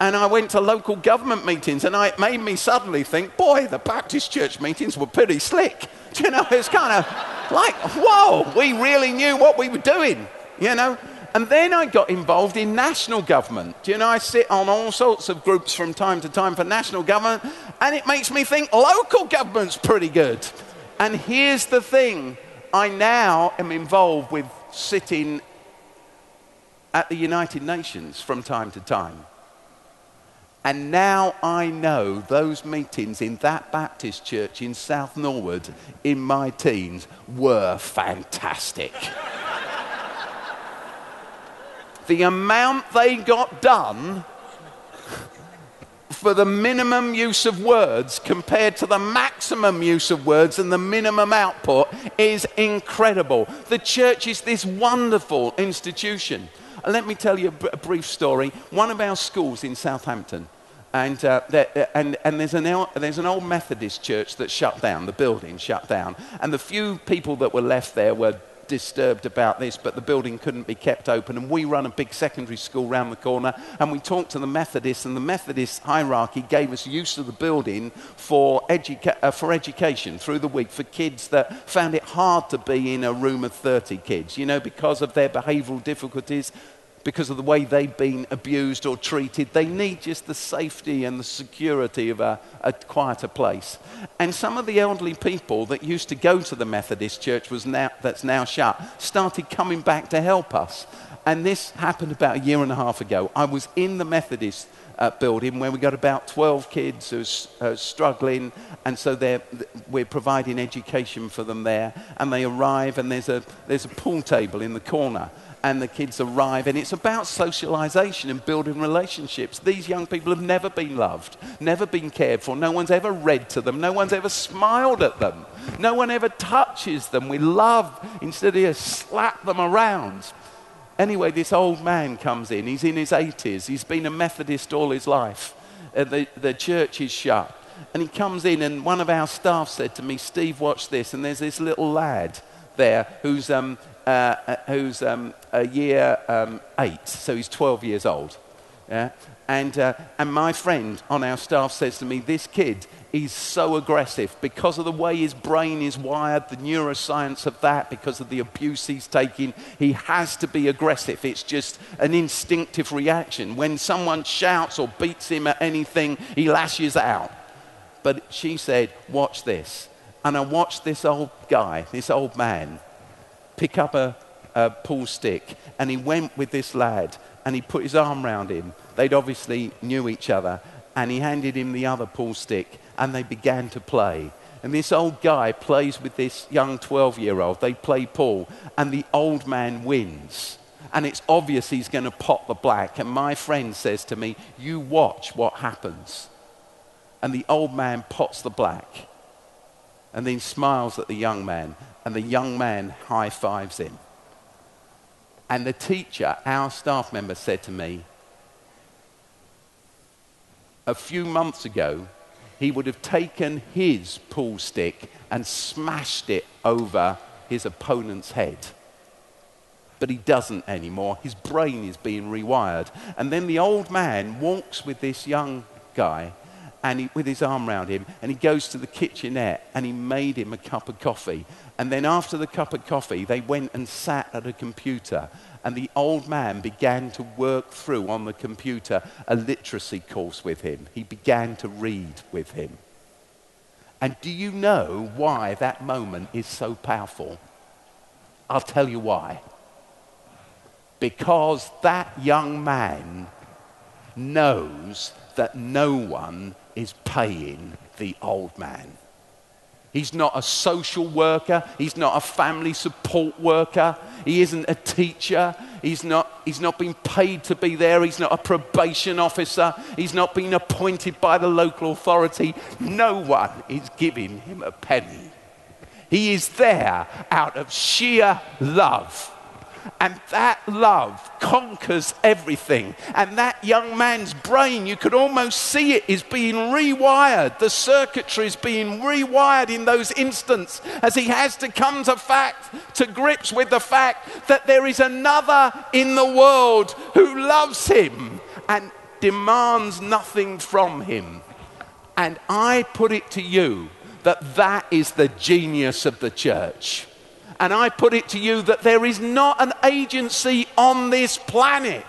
S2: And I went to local government meetings, and it made me suddenly think, boy, the Baptist church meetings were pretty slick. [LAUGHS] Do you know, it's kind of like, whoa, we really knew what we were doing, you know? And then I got involved in national government. You know, I sit on all sorts of groups from time to time for national government, and it makes me think local government's pretty good. And here's the thing I now am involved with sitting at the United Nations from time to time. And now I know those meetings in that Baptist church in South Norwood in my teens were fantastic [LAUGHS] the amount they got done for the minimum use of words compared to the maximum use of words and the minimum output is incredible. The church is this wonderful institution. Let me tell you a brief story. One of our schools in Southampton, and, uh, there, and, and there's, an, there's an old Methodist church that shut down, the building shut down. And the few people that were left there were disturbed about this, but the building couldn't be kept open. And we run a big secondary school round the corner, and we talked to the Methodists, and the Methodist hierarchy gave us use of the building for, educa- uh, for education through the week for kids that found it hard to be in a room of 30 kids, you know, because of their behavioural difficulties because of the way they've been abused or treated. They need just the safety and the security of a, a, quieter place. And some of the elderly people that used to go to the Methodist church was now, that's now shut started coming back to help us. And this happened about a year and a half ago. I was in the Methodist uh, building where we got about 12 kids who's uh, struggling, and so we're providing education for them there. And they arrive, and there's a, there's a pool table in the corner and the kids arrive, and it's about socialization and building relationships. These young people have never been loved, never been cared for. No one's ever read to them, no one's ever smiled at them, no one ever touches them. We love instead of just slap them around. Anyway, this old man comes in. He's in his 80s. He's been a Methodist all his life. Uh, the, the church is shut. And he comes in, and one of our staff said to me, Steve, watch this. And there's this little lad there who's um, uh, uh, who's um, a year um, eight, so he's 12 years old. Yeah? And, uh, and my friend on our staff says to me, This kid is so aggressive because of the way his brain is wired, the neuroscience of that, because of the abuse he's taking. He has to be aggressive. It's just an instinctive reaction. When someone shouts or beats him at anything, he lashes out. But she said, Watch this. And I watched this old guy, this old man, pick up a, a pool stick and he went with this lad and he put his arm around him. They'd obviously knew each other and he handed him the other pool stick and they began to play. And this old guy plays with this young 12 year old. They play pool and the old man wins. And it's obvious he's going to pot the black. And my friend says to me, You watch what happens. And the old man pots the black and then smiles at the young man and the young man high fives him. And the teacher, our staff member, said to me, a few months ago, he would have taken his pool stick and smashed it over his opponent's head. But he doesn't anymore. His brain is being rewired. And then the old man walks with this young guy and he, with his arm around him, and he goes to the kitchenette and he made him a cup of coffee. And then after the cup of coffee, they went and sat at a computer, and the old man began to work through on the computer a literacy course with him. He began to read with him. And do you know why that moment is so powerful? I'll tell you why. Because that young man knows that no one is paying the old man. He's not a social worker. He's not a family support worker. He isn't a teacher. He's not, he's not been paid to be there. He's not a probation officer. He's not been appointed by the local authority. No one is giving him a penny. He is there out of sheer love and that love conquers everything. And that young man's brain, you could almost see it, is being rewired. The circuitry is being rewired in those instants as he has to come to fact, to grips with the fact that there is another in the world who loves him and demands nothing from him. And I put it to you that that is the genius of the church. And I put it to you that there is not an agency on this planet.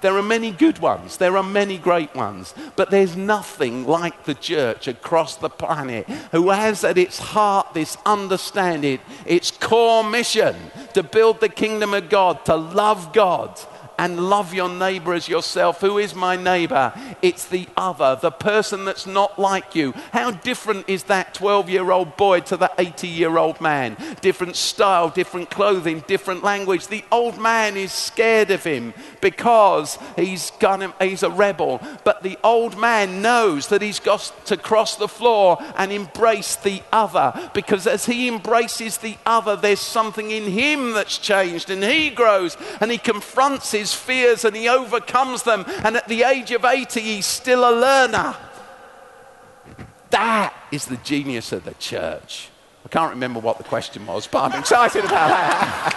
S2: There are many good ones, there are many great ones, but there's nothing like the church across the planet who has at its heart this understanding, its core mission to build the kingdom of God, to love God, and love your neighbor as yourself. Who is my neighbor? It's the other, the person that's not like you. How different is that 12 year old boy to the 80 year old man? Different style, different clothing, different language. The old man is scared of him because he's, gonna, he's a rebel. But the old man knows that he's got to cross the floor and embrace the other because as he embraces the other, there's something in him that's changed and he grows and he confronts his fears and he overcomes them. And at the age of 80, he's still a learner. That is the genius of the church. I can't remember what the question was, but I'm excited about that.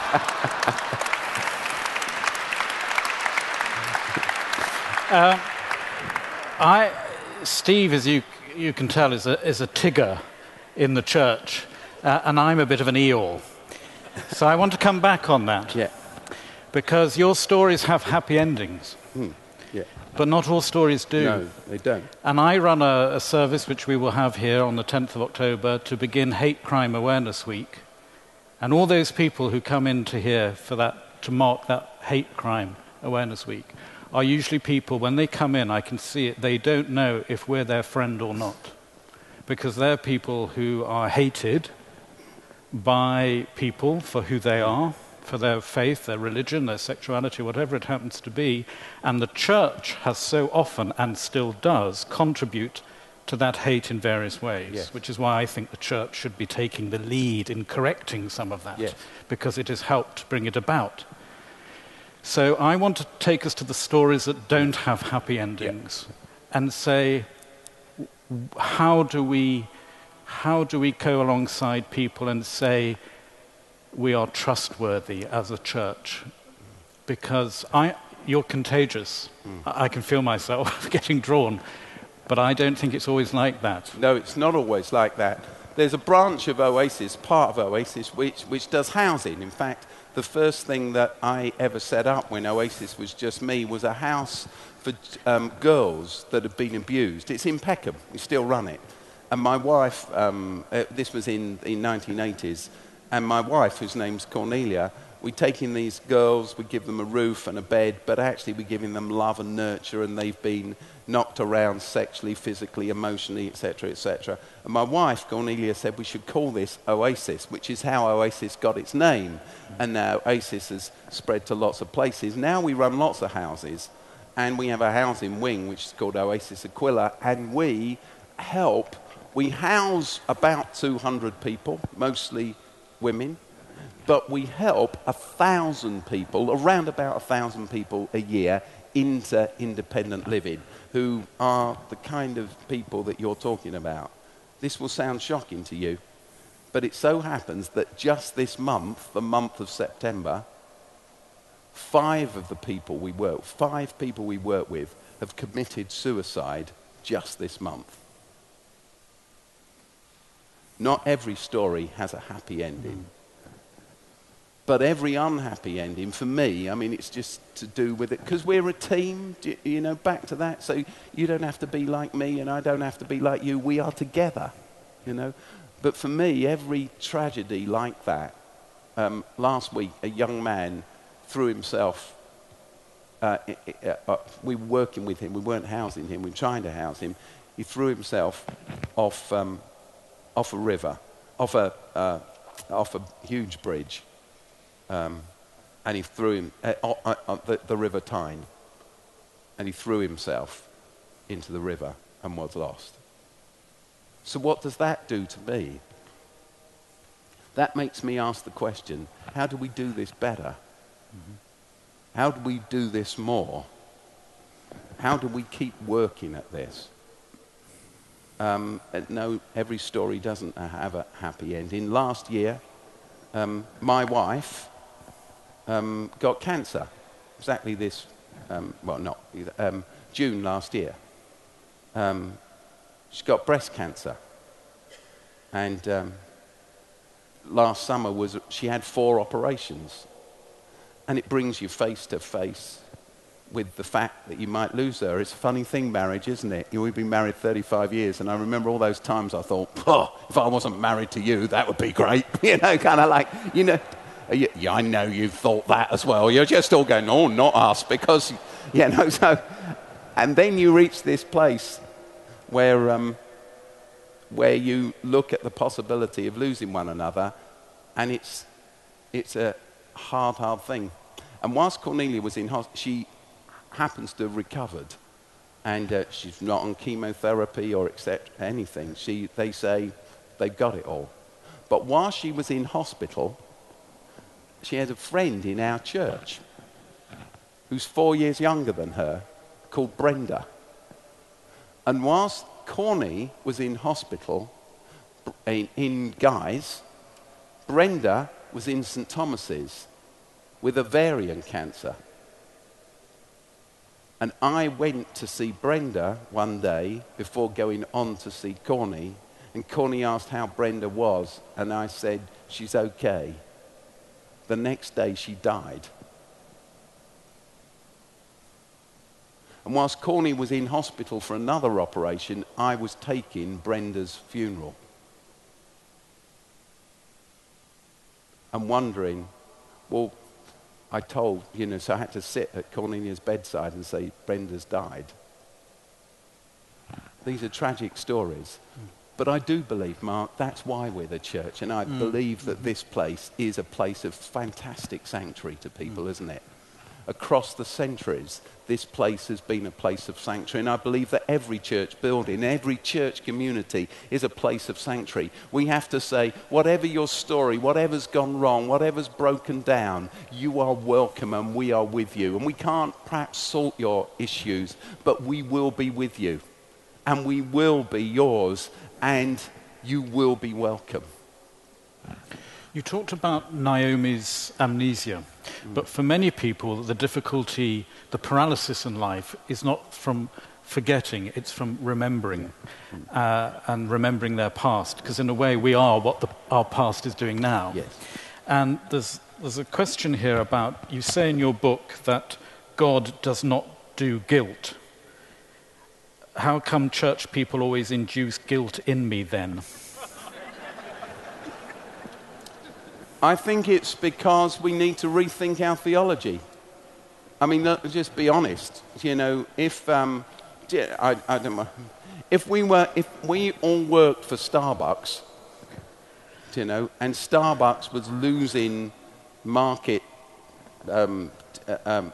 S1: uh, [LAUGHS] I, Steve, as you, you can tell, is a, is a Tigger in the church, uh, and I'm a bit of an Eeyore. So I want to come back on that.
S2: Yeah.
S1: Because your stories have happy endings.
S2: Hmm. Yeah.
S1: But not all stories do.
S2: No, they don't.
S1: And I run a, a, service which we will have here on the 10th of October to begin Hate Crime Awareness Week. And all those people who come into here for that, to mark that Hate Crime Awareness Week are usually people, when they come in, I can see it, they don't know if we're their friend or not. Because they're people who are hated by people for who they are for their faith, their religion, their sexuality, whatever it happens to be. And the church has so often, and still does, contribute to that hate in various ways, yes. which is why I think the church should be taking the lead in correcting some of that, yes. because it has helped bring it about. So I want to take us to the stories that don't have happy endings and say, how do we, how do we go alongside people and say, we are trustworthy as a church because I, you're contagious. Mm. I can feel myself [LAUGHS] getting drawn, but I don't think it's always like that.
S2: No, it's not always like that. There's a branch of Oasis, part of Oasis, which, which does housing. In fact, the first thing that I ever set up when Oasis was just me was a house for um, girls that had been abused. It's in Peckham. We still run it. And my wife, um, uh, this was in the 1980s, and my wife, whose name's Cornelia, we take in these girls, we give them a roof and a bed, but actually we're giving them love and nurture, and they've been knocked around sexually, physically, emotionally, etc., etc. And my wife, Cornelia, said we should call this Oasis, which is how Oasis got its name. And now Oasis has spread to lots of places. Now we run lots of houses, and we have a housing wing which is called Oasis Aquila, and we help. We house about 200 people, mostly women, but we help a thousand people, around about a thousand people a year, into independent living, who are the kind of people that you're talking about. This will sound shocking to you, but it so happens that just this month, the month of September, five of the people we work, five people we work with, have committed suicide just this month. Not every story has a happy ending. But every unhappy ending, for me, I mean, it's just to do with it. Because we're a team, you know, back to that. So you don't have to be like me, and I don't have to be like you. We are together, you know. But for me, every tragedy like that, um, last week, a young man threw himself. Uh, uh, uh, we were working with him, we weren't housing him, we were trying to house him. He threw himself off um, off a river, off a, uh, off a huge bridge. Um, and he threw him, uh, uh, uh, the, the River Tyne, and he threw himself into the river and was lost. So, what does that do to me? That makes me ask the question how do we do this better? Mm-hmm. How do we do this more? How do we keep working at this? Um, no, every story doesn't have a happy ending. Last year, um, my wife um, got cancer. Exactly this, um, well, not um, June last year. Um, she got breast cancer. And last summer was she had four operations. And it brings you face to face with the fact that you might lose her. It's a funny thing, marriage, isn't it? We've been married 35 years, and I remember all those times I thought, oh, if I wasn't married to you, that would be great. [LAUGHS] you know, kind of like, you know, yeah, I know you've thought that as well. You're just all going, oh, not us, because, [LAUGHS] you know, so. And then you reach this place where, um, where you look at the possibility of losing one another, and it's, it's a hard, hard thing. And whilst Cornelia was in hospital, she happens to have recovered. And uh, she's not on chemotherapy or accept anything. She, they say they've got it all. But while she was in hospital, she had a friend in our church who's four years younger than her called Brenda. And whilst Corny was in hospital in, in Guy's, Brenda was in St. Thomas's with ovarian cancer. And I went to see Brenda one day before going on to see Corny. And Corny asked how Brenda was. And I said, She's okay. The next day she died. And whilst Corny was in hospital for another operation, I was taking Brenda's funeral. And wondering, well, I told, you know, so I had to sit at Cornelia's bedside and say, Brenda's died. These are tragic stories. But I do believe, Mark, that's why we're the church. And I mm. believe that this place is a place of fantastic sanctuary to people, mm. isn't it? Across the centuries, this place has been a place of sanctuary. And I believe that every church building, every church community is a place of sanctuary. We have to say, whatever your story, whatever's gone wrong, whatever's broken down, you are welcome and we are with you. And we can't perhaps sort your issues, but we will be with you. And we will be yours, and you will be welcome.
S1: You talked about Naomi's amnesia, mm. but for many people, the difficulty, the paralysis in life is not from forgetting, it's from remembering mm. uh, and remembering their past, because in a way, we are what the, our past is doing now.
S2: Yes.
S1: And there's, there's a question here about you say in your book that God does not do guilt. How come church people always induce guilt in me then?
S2: I think it's because we need to rethink our theology. I mean, just be honest. You know, if um, I, I don't know, if we were, if we all worked for Starbucks, you know, and Starbucks was losing market, um, uh, um,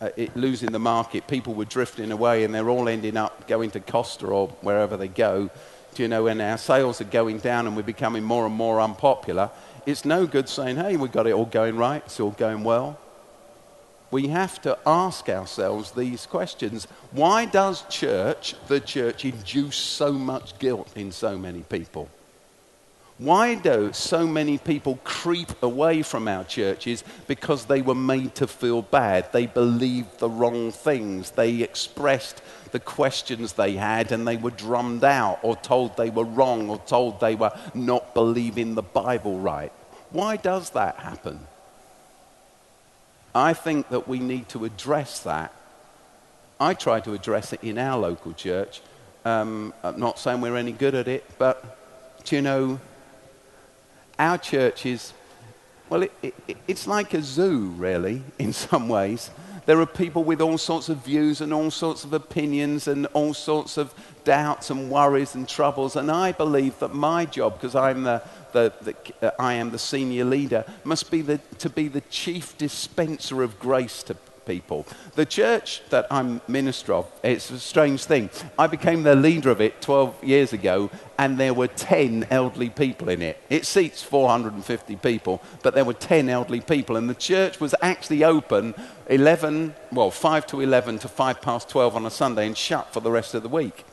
S2: uh, it, losing the market, people were drifting away, and they're all ending up going to Costa or wherever they go. You know, and our sales are going down, and we're becoming more and more unpopular it's no good saying, hey, we've got it all going right, it's all going well. We have to ask ourselves these questions. Why does church, the church, induce so much guilt in so many people? Why do so many people creep away from our churches? Because they were made to feel bad. They believed the wrong things. They expressed the questions they had and they were drummed out or told they were wrong or told they were not believing the Bible right. Why does that happen? I think that we need to address that. I try to address it in our local church. Um, I'm not saying we're any good at it, but you know, our church is, well, it, it, it's like a zoo, really, [LAUGHS] in some ways. There are people with all sorts of views and all sorts of opinions and all sorts of doubts and worries and troubles. And I believe that my job, because I'm the, the, the uh, I am the senior leader, must be the, to be the chief dispenser of grace to people. The church that I'm minister of, it's a strange thing. I became the leader of it 12 years ago, and there were 10 elderly people in it. It seats 450 people, but there were 10 elderly people, and the church was actually open 11, well, 5 to 11 to 5 past 12 on a Sunday and shut for the rest of the week.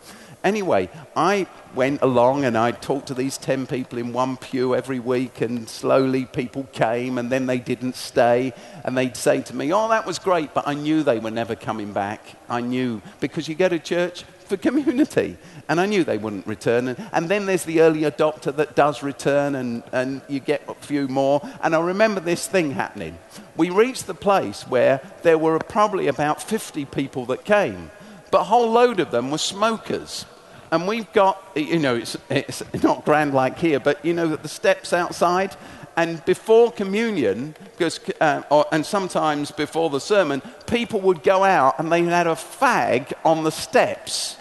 S2: Anyway, I went along and I talked to these 10 people in one pew every week, and slowly people came, and then they didn't stay. And they'd say to me, Oh, that was great, but I knew they were never coming back. I knew, because you go to church for community. And I knew they wouldn't return. And, and then there's the early adopter that does return, and, and you get a few more. And I remember this thing happening. We reached the place where there were probably about 50 people that came, but a whole load of them were smokers and we've got, you know, it's, it's not grand like here, but you know, that the steps outside, and before communion, because, uh, or, and sometimes before the sermon, people would go out and they had a fag on the steps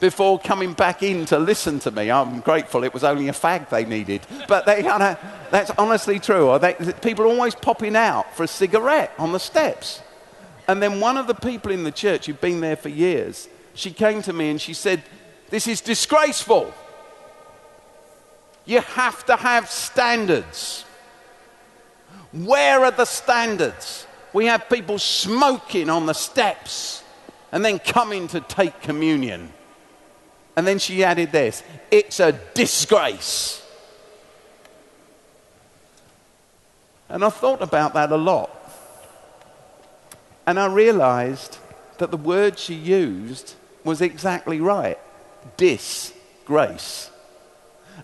S2: before coming back in to listen to me. I'm grateful it was only a fag they needed. But they, you know, that's honestly true. Or they, people are always popping out for a cigarette on the steps. And then one of the people in the church who'd been there for years, she came to me and she said, This is disgraceful. You have to have standards. Where are the standards? We have people smoking on the steps and then coming to take communion. And then she added this it's a disgrace. And I thought about that a lot. And I realized that the word she used was exactly right disgrace.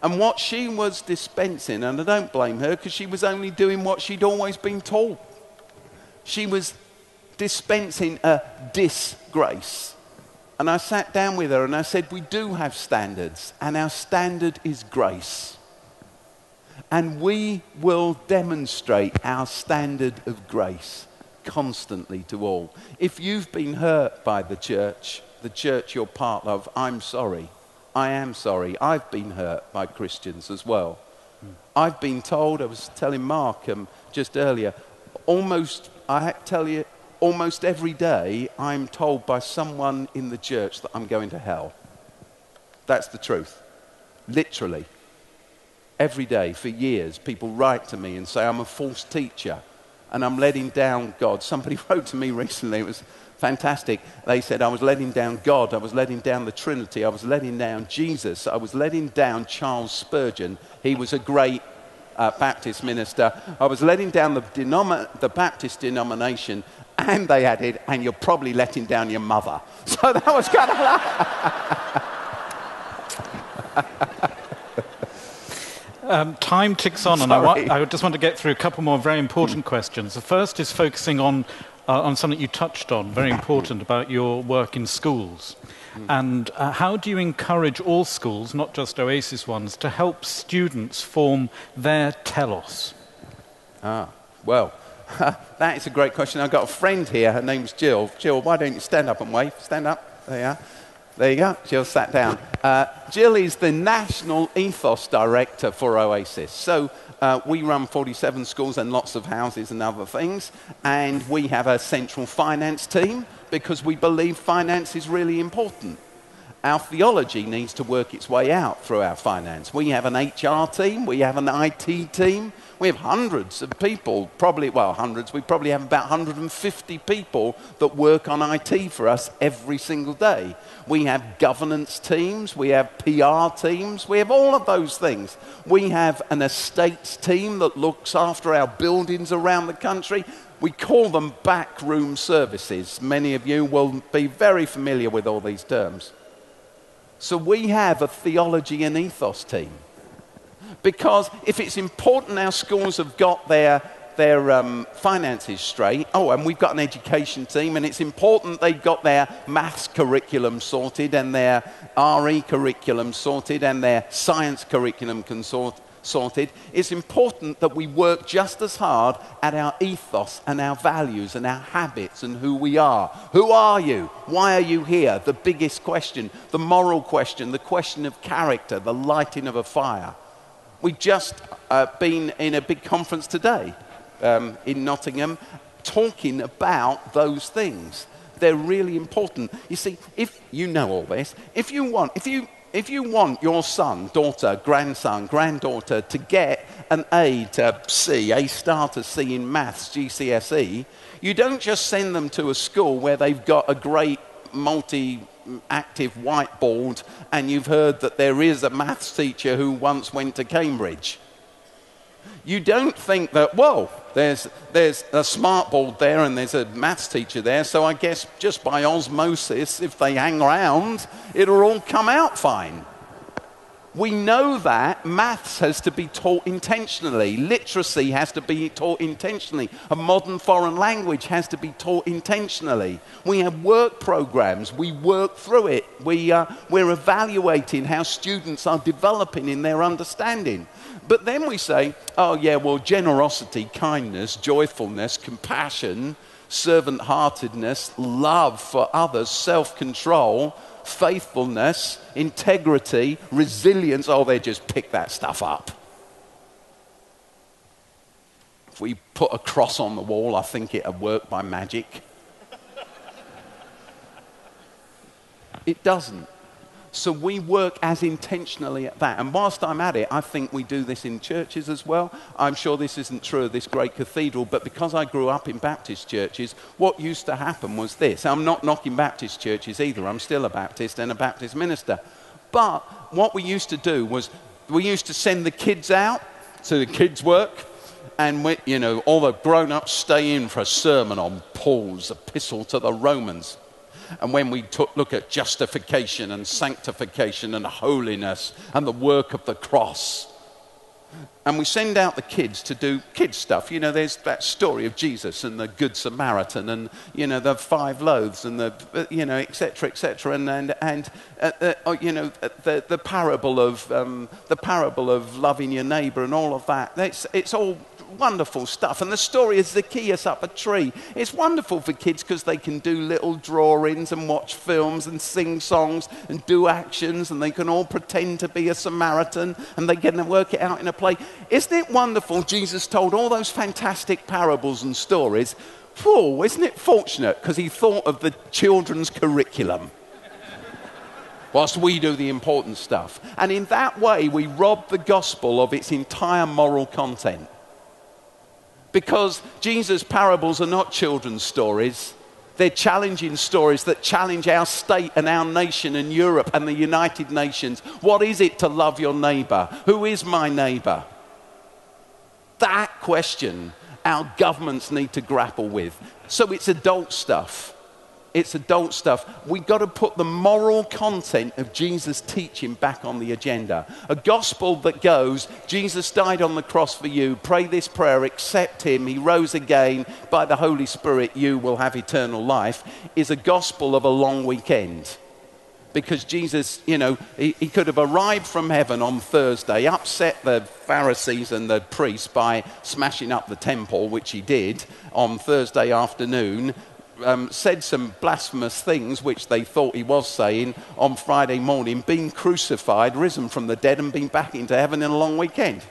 S2: And what she was dispensing, and I don't blame her because she was only doing what she'd always been told. She was dispensing a disgrace. And I sat down with her and I said, We do have standards, and our standard is grace. And we will demonstrate our standard of grace constantly to all. If you've been hurt by the church, the church you're part of, I'm sorry. I am sorry. I've been hurt by Christians as well. I've been told, I was telling Mark um, just earlier, almost, I tell you, almost every day I'm told by someone in the church that I'm going to hell. That's the truth. Literally. Every day for years, people write to me and say, I'm a false teacher and I'm letting down God. Somebody [LAUGHS] wrote to me recently, it was fantastic. They said, I was letting down God, I was letting down the Trinity, I was letting down Jesus, I was letting down Charles Spurgeon. He was a great uh, Baptist minister. I was letting down the, denom- the Baptist denomination, and they added, and you're probably letting down your mother. [LAUGHS] So that was kind of
S1: like. [LAUGHS] um, time ticks on, and I, wa- I, just want to get through a couple more very important mm. questions. The first is focusing on, uh, on something you touched on, very important, about your work in schools. Mm. And uh, how do you encourage all schools, not just Oasis ones, to help students form their telos?
S2: Ah, well, [LAUGHS] that is a great question. I've got a friend here. Her name's Jill. Jill, why don't you stand up and wave? Stand up. There you are. There you go. Jill sat down. Uh, Jill is the National Ethos Director for Oasis. So uh, we run 47 schools and lots of houses and other things. And we have a central finance team because we believe finance is really important. Our theology needs to work its way out through our finance. We have an HR team, we have an IT team, we have hundreds of people, probably, well, hundreds, we probably have about 150 people that work on IT for us every single day. We have governance teams, we have PR teams, we have all of those things. We have an estates team that looks after our buildings around the country. We call them backroom services. Many of you will be very familiar with all these terms. So we have a theology and ethos team. Because if it's important our schools have got their, their um, finances straight, oh, and we've got an education team, and it's important they've got their maths curriculum sorted, and their RE curriculum sorted, and their science curriculum consort, sorted, it's important that we work just as hard at our ethos and our values and our habits and who we are. Who are you? Why are you here? The biggest question, the moral question, the question of character, the lighting of a fire. We've just uh, been in a big conference today um, in Nottingham talking about those things. They're really important. You see, if you know all this, if you want, if you, if you want your son, daughter, grandson, granddaughter to get an A to C, A star to C in maths, GCSE, you don't just send them to a school where they've got a great multi active whiteboard and you've heard that there is a maths teacher who once went to Cambridge. You don't think that, well, there's, there's a smartboard there and there's a maths teacher there, so I guess just by osmosis, if they hang around, it'll all come out fine. We know that maths has to be taught intentionally, literacy has to be taught intentionally, a modern foreign language has to be taught intentionally. We have work programs, we work through it, we, uh, we're evaluating how students are developing in their understanding. But then we say, oh, yeah, well, generosity, kindness, joyfulness, compassion, servant heartedness, love for others, self control faithfulness, integrity, resilience. Oh, they just pick that stuff up. If we put a cross on the wall, I think it'd work by magic. it doesn't. So we work as intentionally at that. And whilst I'm at it, I think we do this in churches as well. I'm sure this isn't true of this great cathedral, but because I grew up in Baptist churches, what used to happen was this. I'm not knocking Baptist churches either. I'm still a Baptist and a Baptist minister. But what we used to do was we used to send the kids out to the kids' work and we, you know all the grown-ups stay in for a sermon on paul's epistle to the romans and when we took, look at justification and sanctification and holiness and the work of the cross, and we send out the kids to do kids stuff. You know, there's that story of Jesus and the Good Samaritan, and you know the five loaves, and the you know etc. etc. And and and uh, uh, oh, you know the the parable of um, the parable of loving your neighbour and all of that. It's it's all wonderful stuff. And the story is Zacchaeus up a tree. It's wonderful for kids because they can do little drawings and watch films and sing songs and do actions and they can all pretend to be a Samaritan and they can work it out in a play. Isn't it wonderful? Jesus told all those fantastic parables and stories. Whoa, isn't it fortunate because he thought of the children's curriculum? whilst we do the important stuff. And in that way, we rob the gospel of its entire moral content because Jesus' parables are not children's stories. They're challenging stories that challenge our state and our nation and Europe and the United Nations. What is it to love your neighbor? Who is my neighbor? That question our governments need to grapple with. So it's adult stuff it's adult stuff. We've got to put the moral content of Jesus' teaching back on the agenda. A gospel that goes, Jesus died on the cross for you, pray this prayer, accept him, he rose again, by the Holy Spirit you will have eternal life, is a gospel of a long weekend because Jesus, you know, he, he, could have arrived from heaven on Thursday, upset the Pharisees and the priests by smashing up the temple, which he did on Thursday afternoon, um, said some blasphemous things, which they thought he was saying on Friday morning, been crucified, risen from the dead, and been back into heaven in a long weekend.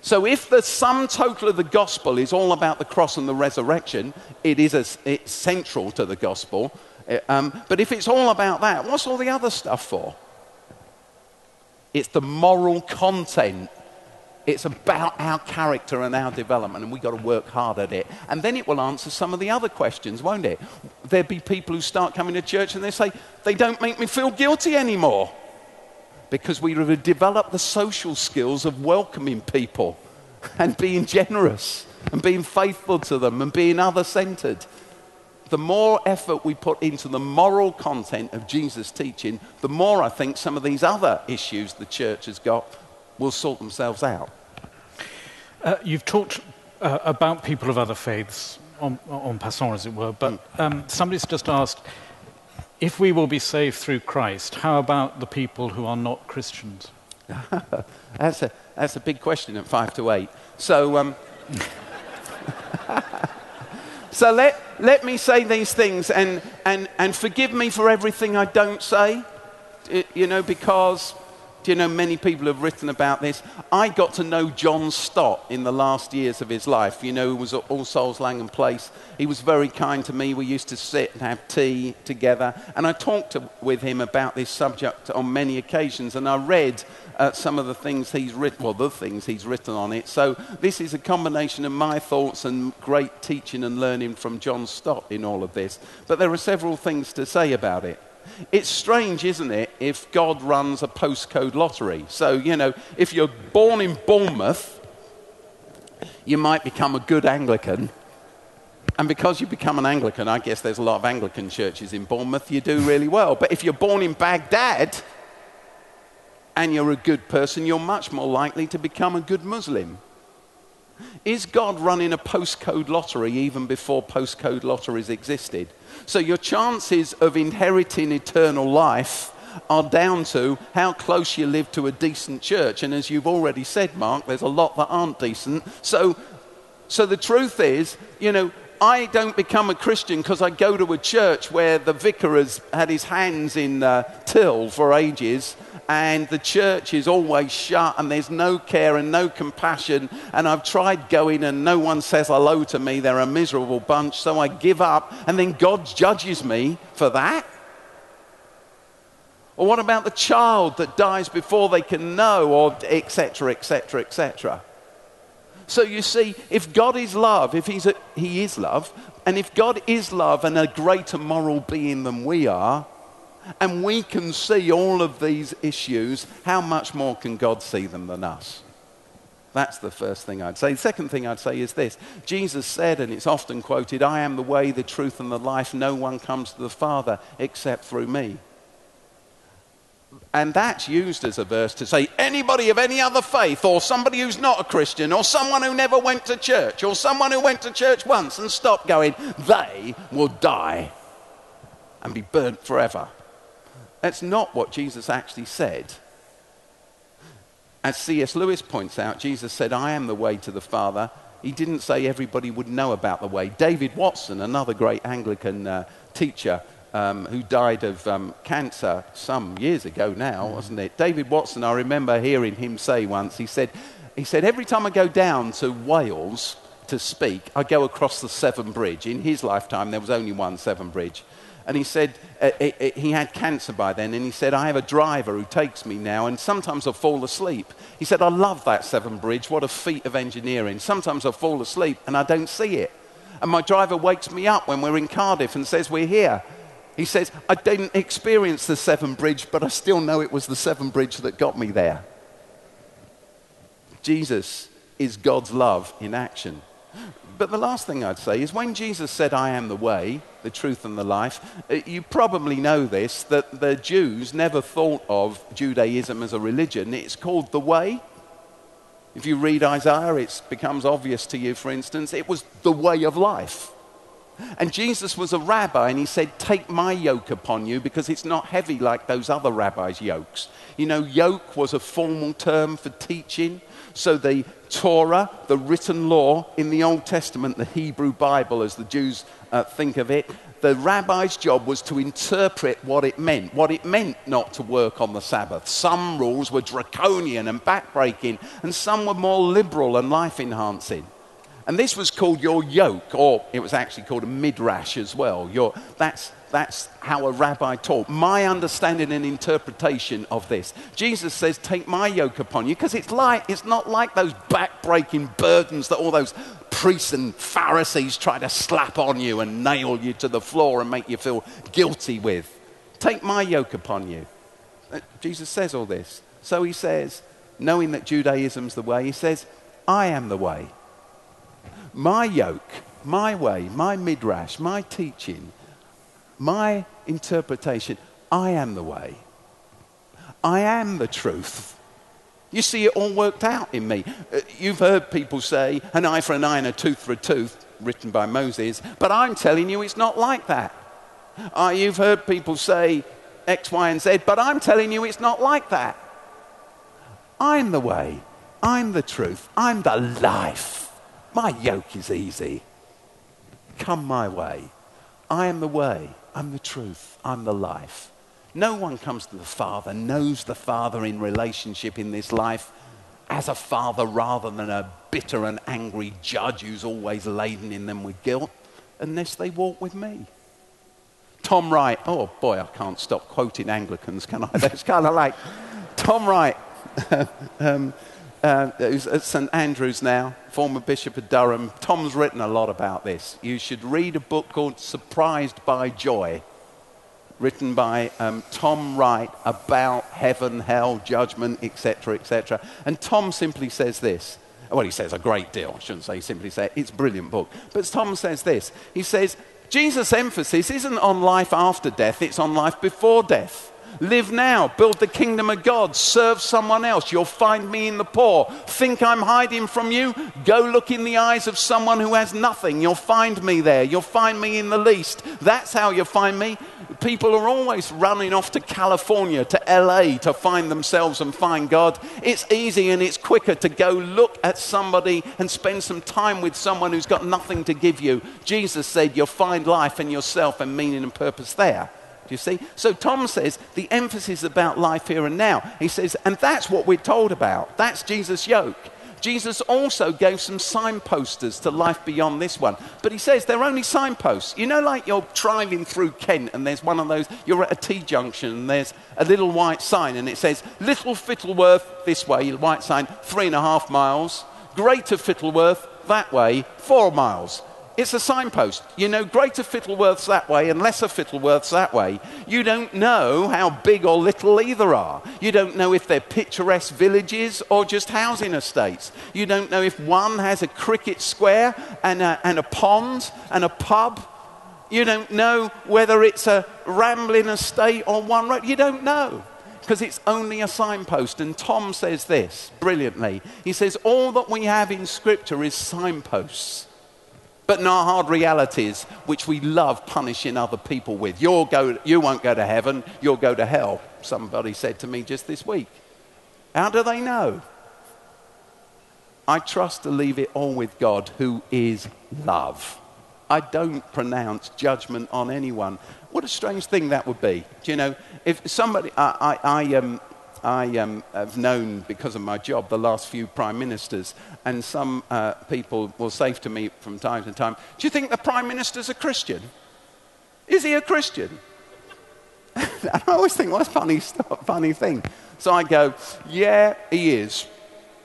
S2: So, if the sum total of the gospel is all about the cross and the resurrection, it is a, it's central to the gospel. Uh, um, but if it's all about that, what's all the other stuff for? It's the moral content it's about our character and our development, and we've got to work hard at it. And then it will answer some of the other questions, won't it? There'll be people who start coming to church and they say, they don't make me feel guilty anymore. Because we have developed the social skills of welcoming people [LAUGHS] and being generous and being faithful to them and being other centered. The more effort we put into the moral content of Jesus' teaching, the more I think some of these other issues the church has got will sort themselves out.
S1: Uh, you've talked uh, about people of other faiths, en, en passant as it were, but hmm. um, somebody's just asked if we will be saved through Christ, how about the people who are not Christians? [LAUGHS]
S2: that's, a, that's a big question at five to eight. So, um, [LAUGHS] so let, let me say these things and, and, and forgive me for everything I don't say, you know, because do you know many people have written about this? I got to know John Stott in the last years of his life. You know, he was at All Souls Langham Place. He was very kind to me. We used to sit and have tea together. And I talked to, with him about this subject on many occasions. And I read uh, some of the things he's written, well, the things he's written on it. So this is a combination of my thoughts and great teaching and learning from John Stott in all of this. But there are several things to say about it. It's strange, isn't it, if God runs a postcode lottery. So, you know, if you're born in Bournemouth, you might become a good Anglican. And because you become an Anglican, I guess there's a lot of Anglican churches in Bournemouth, you do really well. But if you're born in Baghdad, and you're a good person, you're much more likely to become a good Muslim. Is God running a postcode lottery even before postcode lotteries existed? So your chances of inheriting eternal life are down to how close you live to a decent church. And as you've already said, Mark, there's a lot that aren't decent. So, so the truth is, you know, I don't become a Christian because I go to a church where the vicar has had his hands in uh, till for ages and the church is always shut and there's no care and no compassion. And I've tried going and no one says hello to me. They're a miserable bunch. So I give up and then God judges me for that. Or what about the child that dies before they can know, or etc., etc., etc.? So you see, if God is love, if he's a, He is love, and if God is love and a greater moral being than we are, and we can see all of these issues, how much more can God see them than us? That's the first thing I'd say. The second thing I'd say is this Jesus said, and it's often quoted, I am the way, the truth, and the life. No one comes to the Father except through me. And that's used as a verse to say anybody of any other faith, or somebody who's not a Christian, or someone who never went to church, or someone who went to church once and stopped going, they will die and be burnt forever. That's not what Jesus actually said. As C.S. Lewis points out, Jesus said, I am the way to the Father. He didn't say everybody would know about the way. David Watson, another great Anglican uh, teacher, um, who died of um, cancer some years ago now, wasn't it? David Watson, I remember hearing him say once, he said, he said, every time I go down to Wales to speak, I go across the Severn Bridge. In his lifetime, there was only one Severn Bridge. And he said, uh, it, it, he had cancer by then, and he said, I have a driver who takes me now, and sometimes I fall asleep. He said, I love that Severn Bridge. What a feat of engineering. Sometimes I fall asleep and I don't see it. And my driver wakes me up when we're in Cardiff and says, We're here. He says, I didn't experience the Severn Bridge, but I still know it was the Severn Bridge that got me there. Jesus is God's love in action. But the last thing I'd say is when Jesus said, I am the way, the truth, and the life, uh, you probably know this that the Jews never thought of Judaism as a religion. It's called the way. If you read Isaiah, it becomes obvious to you, for instance, it was the way of life. And Jesus was a rabbi, and he said, Take my yoke upon you because it's not heavy like those other rabbis' yokes. You know, yoke was a formal term for teaching. So the Torah, the written law in the Old Testament, the Hebrew Bible, as the Jews uh, think of it, the rabbi's job was to interpret what it meant, what it meant not to work on the Sabbath. Some rules were draconian and backbreaking, and some were more liberal and life enhancing. And this was called your yoke, or it was actually called a midrash as well. Your, that's, that's how a rabbi taught. My understanding and interpretation of this. Jesus says, Take my yoke upon you, because it's, like, it's not like those backbreaking burdens that all those priests and Pharisees try to slap on you and nail you to the floor and make you feel guilty with. Take my yoke upon you. Uh, Jesus says all this. So he says, knowing that Judaism's the way, he says, I am the way my yoke, my way, my midrash, my teaching, my interpretation, I am the way. I am the truth. You see, it all worked out in me. Uh, you've heard people say, an eye for an eye and a tooth for a tooth, written by Moses, but I'm telling you it's not like that. Uh, you've heard people say X, Y, and Z, but I'm telling you it's not like that. I'm the way, I'm the truth, I'm the life. My yoke is easy. Come my way. I am the way. I'm the truth. I'm the life. No one comes to the Father, knows the Father in relationship in this life as a father rather than a bitter and angry judge who's always laden in them with guilt, unless they walk with me. Tom Wright, oh boy, I can't stop quoting Anglicans, can I? [LAUGHS] That's kind of like Tom Wright. [LAUGHS] um, uh, who's at St Andrews now, former Bishop of Durham. Tom's written a lot about this. You should read a book called Surprised by Joy, written by um, Tom Wright about heaven, hell, judgment, etc., etc. And Tom simply says this. Well, he says a great deal. I shouldn't say simply say it. It's a brilliant book. But Tom says this. He says, Jesus' emphasis isn't on life after death, it's on life before death. Live now, build the kingdom of God, serve someone else. You'll find me in the poor. Think I'm hiding from you? Go look in the eyes of someone who has nothing. You'll find me there. You'll find me in the least. That's how you'll find me. People are always running off to California, to LA to find themselves and find God. It's easy and it's quicker to go look at somebody and spend some time with someone who's got nothing to give you. Jesus said, You'll find life and yourself and meaning and purpose there. Do you see? So Tom says the emphasis is about life here and now. He says, and that's what we're told about. That's Jesus' yoke. Jesus also gave some signposters to life beyond this one. But he says they're only signposts. You know, like you're driving through Kent and there's one of those, you're at a T junction and there's a little white sign and it says, Little Fittleworth this way, white sign, three and a half miles. Greater Fittleworth that way, four miles. It's a signpost. You know greater Fittleworths that way and lesser Fittleworths that way. You don't know how big or little either are. You don't know if they're picturesque villages or just housing estates. You don't know if one has a cricket square and a, and a pond and a pub. You don't know whether it's a rambling estate or one road. You don't know because it's only a signpost. And Tom says this brilliantly. He says, All that we have in Scripture is signposts but not hard realities which we love punishing other people with. You'll go, you won't go to heaven, you'll go to hell. Somebody said to me just this week. How do they know? I trust to leave it all with God, who is love. I don't pronounce judgment on anyone. What a strange thing that would be. Do you know, if somebody, I, I, I um, I um, have known because of my job the last few prime ministers, and some uh, people will say to me from time to time, Do you think the prime minister's a Christian? Is he a Christian? [LAUGHS] I always think, well, funny, funny thing? So I go, Yeah, he is.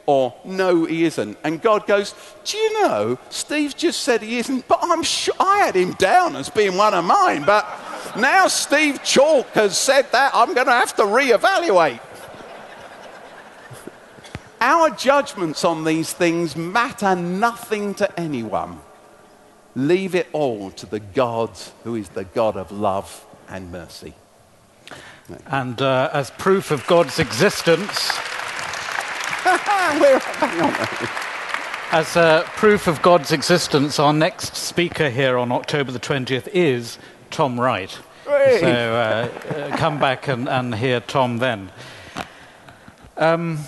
S2: Or, no, he isn't. And God goes, Do you know, Steve just said he isn't, but I'm sure I had him down as being one of mine. But now Steve Chalke has said that, I'm going to have to reevaluate. Our judgments on these things matter nothing to anyone. Leave it all to the God who is the God of love and mercy.
S1: And uh, as proof of God's existence, [LAUGHS] as uh, proof of God's existence, our next speaker here on October the 20th is Tom Wright. So uh, uh, come back and, and hear Tom then. Um,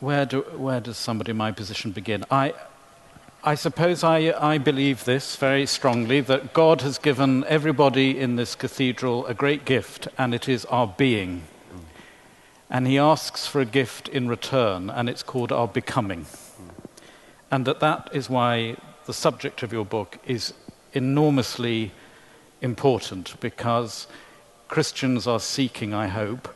S1: where, do, where does somebody in my position begin? I, I suppose I, I believe this very strongly that God has given everybody in this cathedral a great gift, and it is our being. And He asks for a gift in return, and it's called our becoming. And that that is why the subject of your book is enormously important, because Christians are seeking, I hope,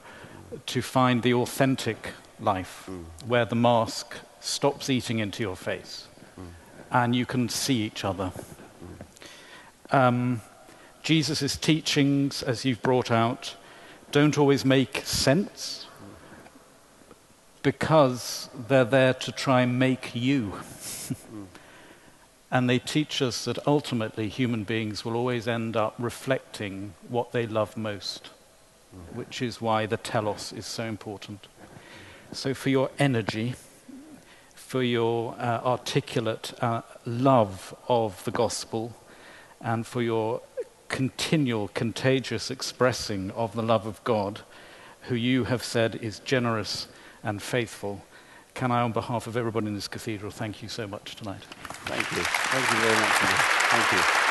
S1: to find the authentic life mm. where the mask stops eating into your face mm. and you can see each other. Um, Jesus' teachings, as you've brought out, don't always make sense because they're there to try and make you. [LAUGHS] and they teach us that ultimately human beings will always end up reflecting what they love most, which is why the telos is so important. So, for your energy, for your uh, articulate uh, love of the gospel, and for your continual, contagious expressing of the love of God, who you have said is generous and faithful. Can I, on behalf of everybody in this cathedral, thank you so much tonight?
S2: Thank you. Thank you very much. Thank you.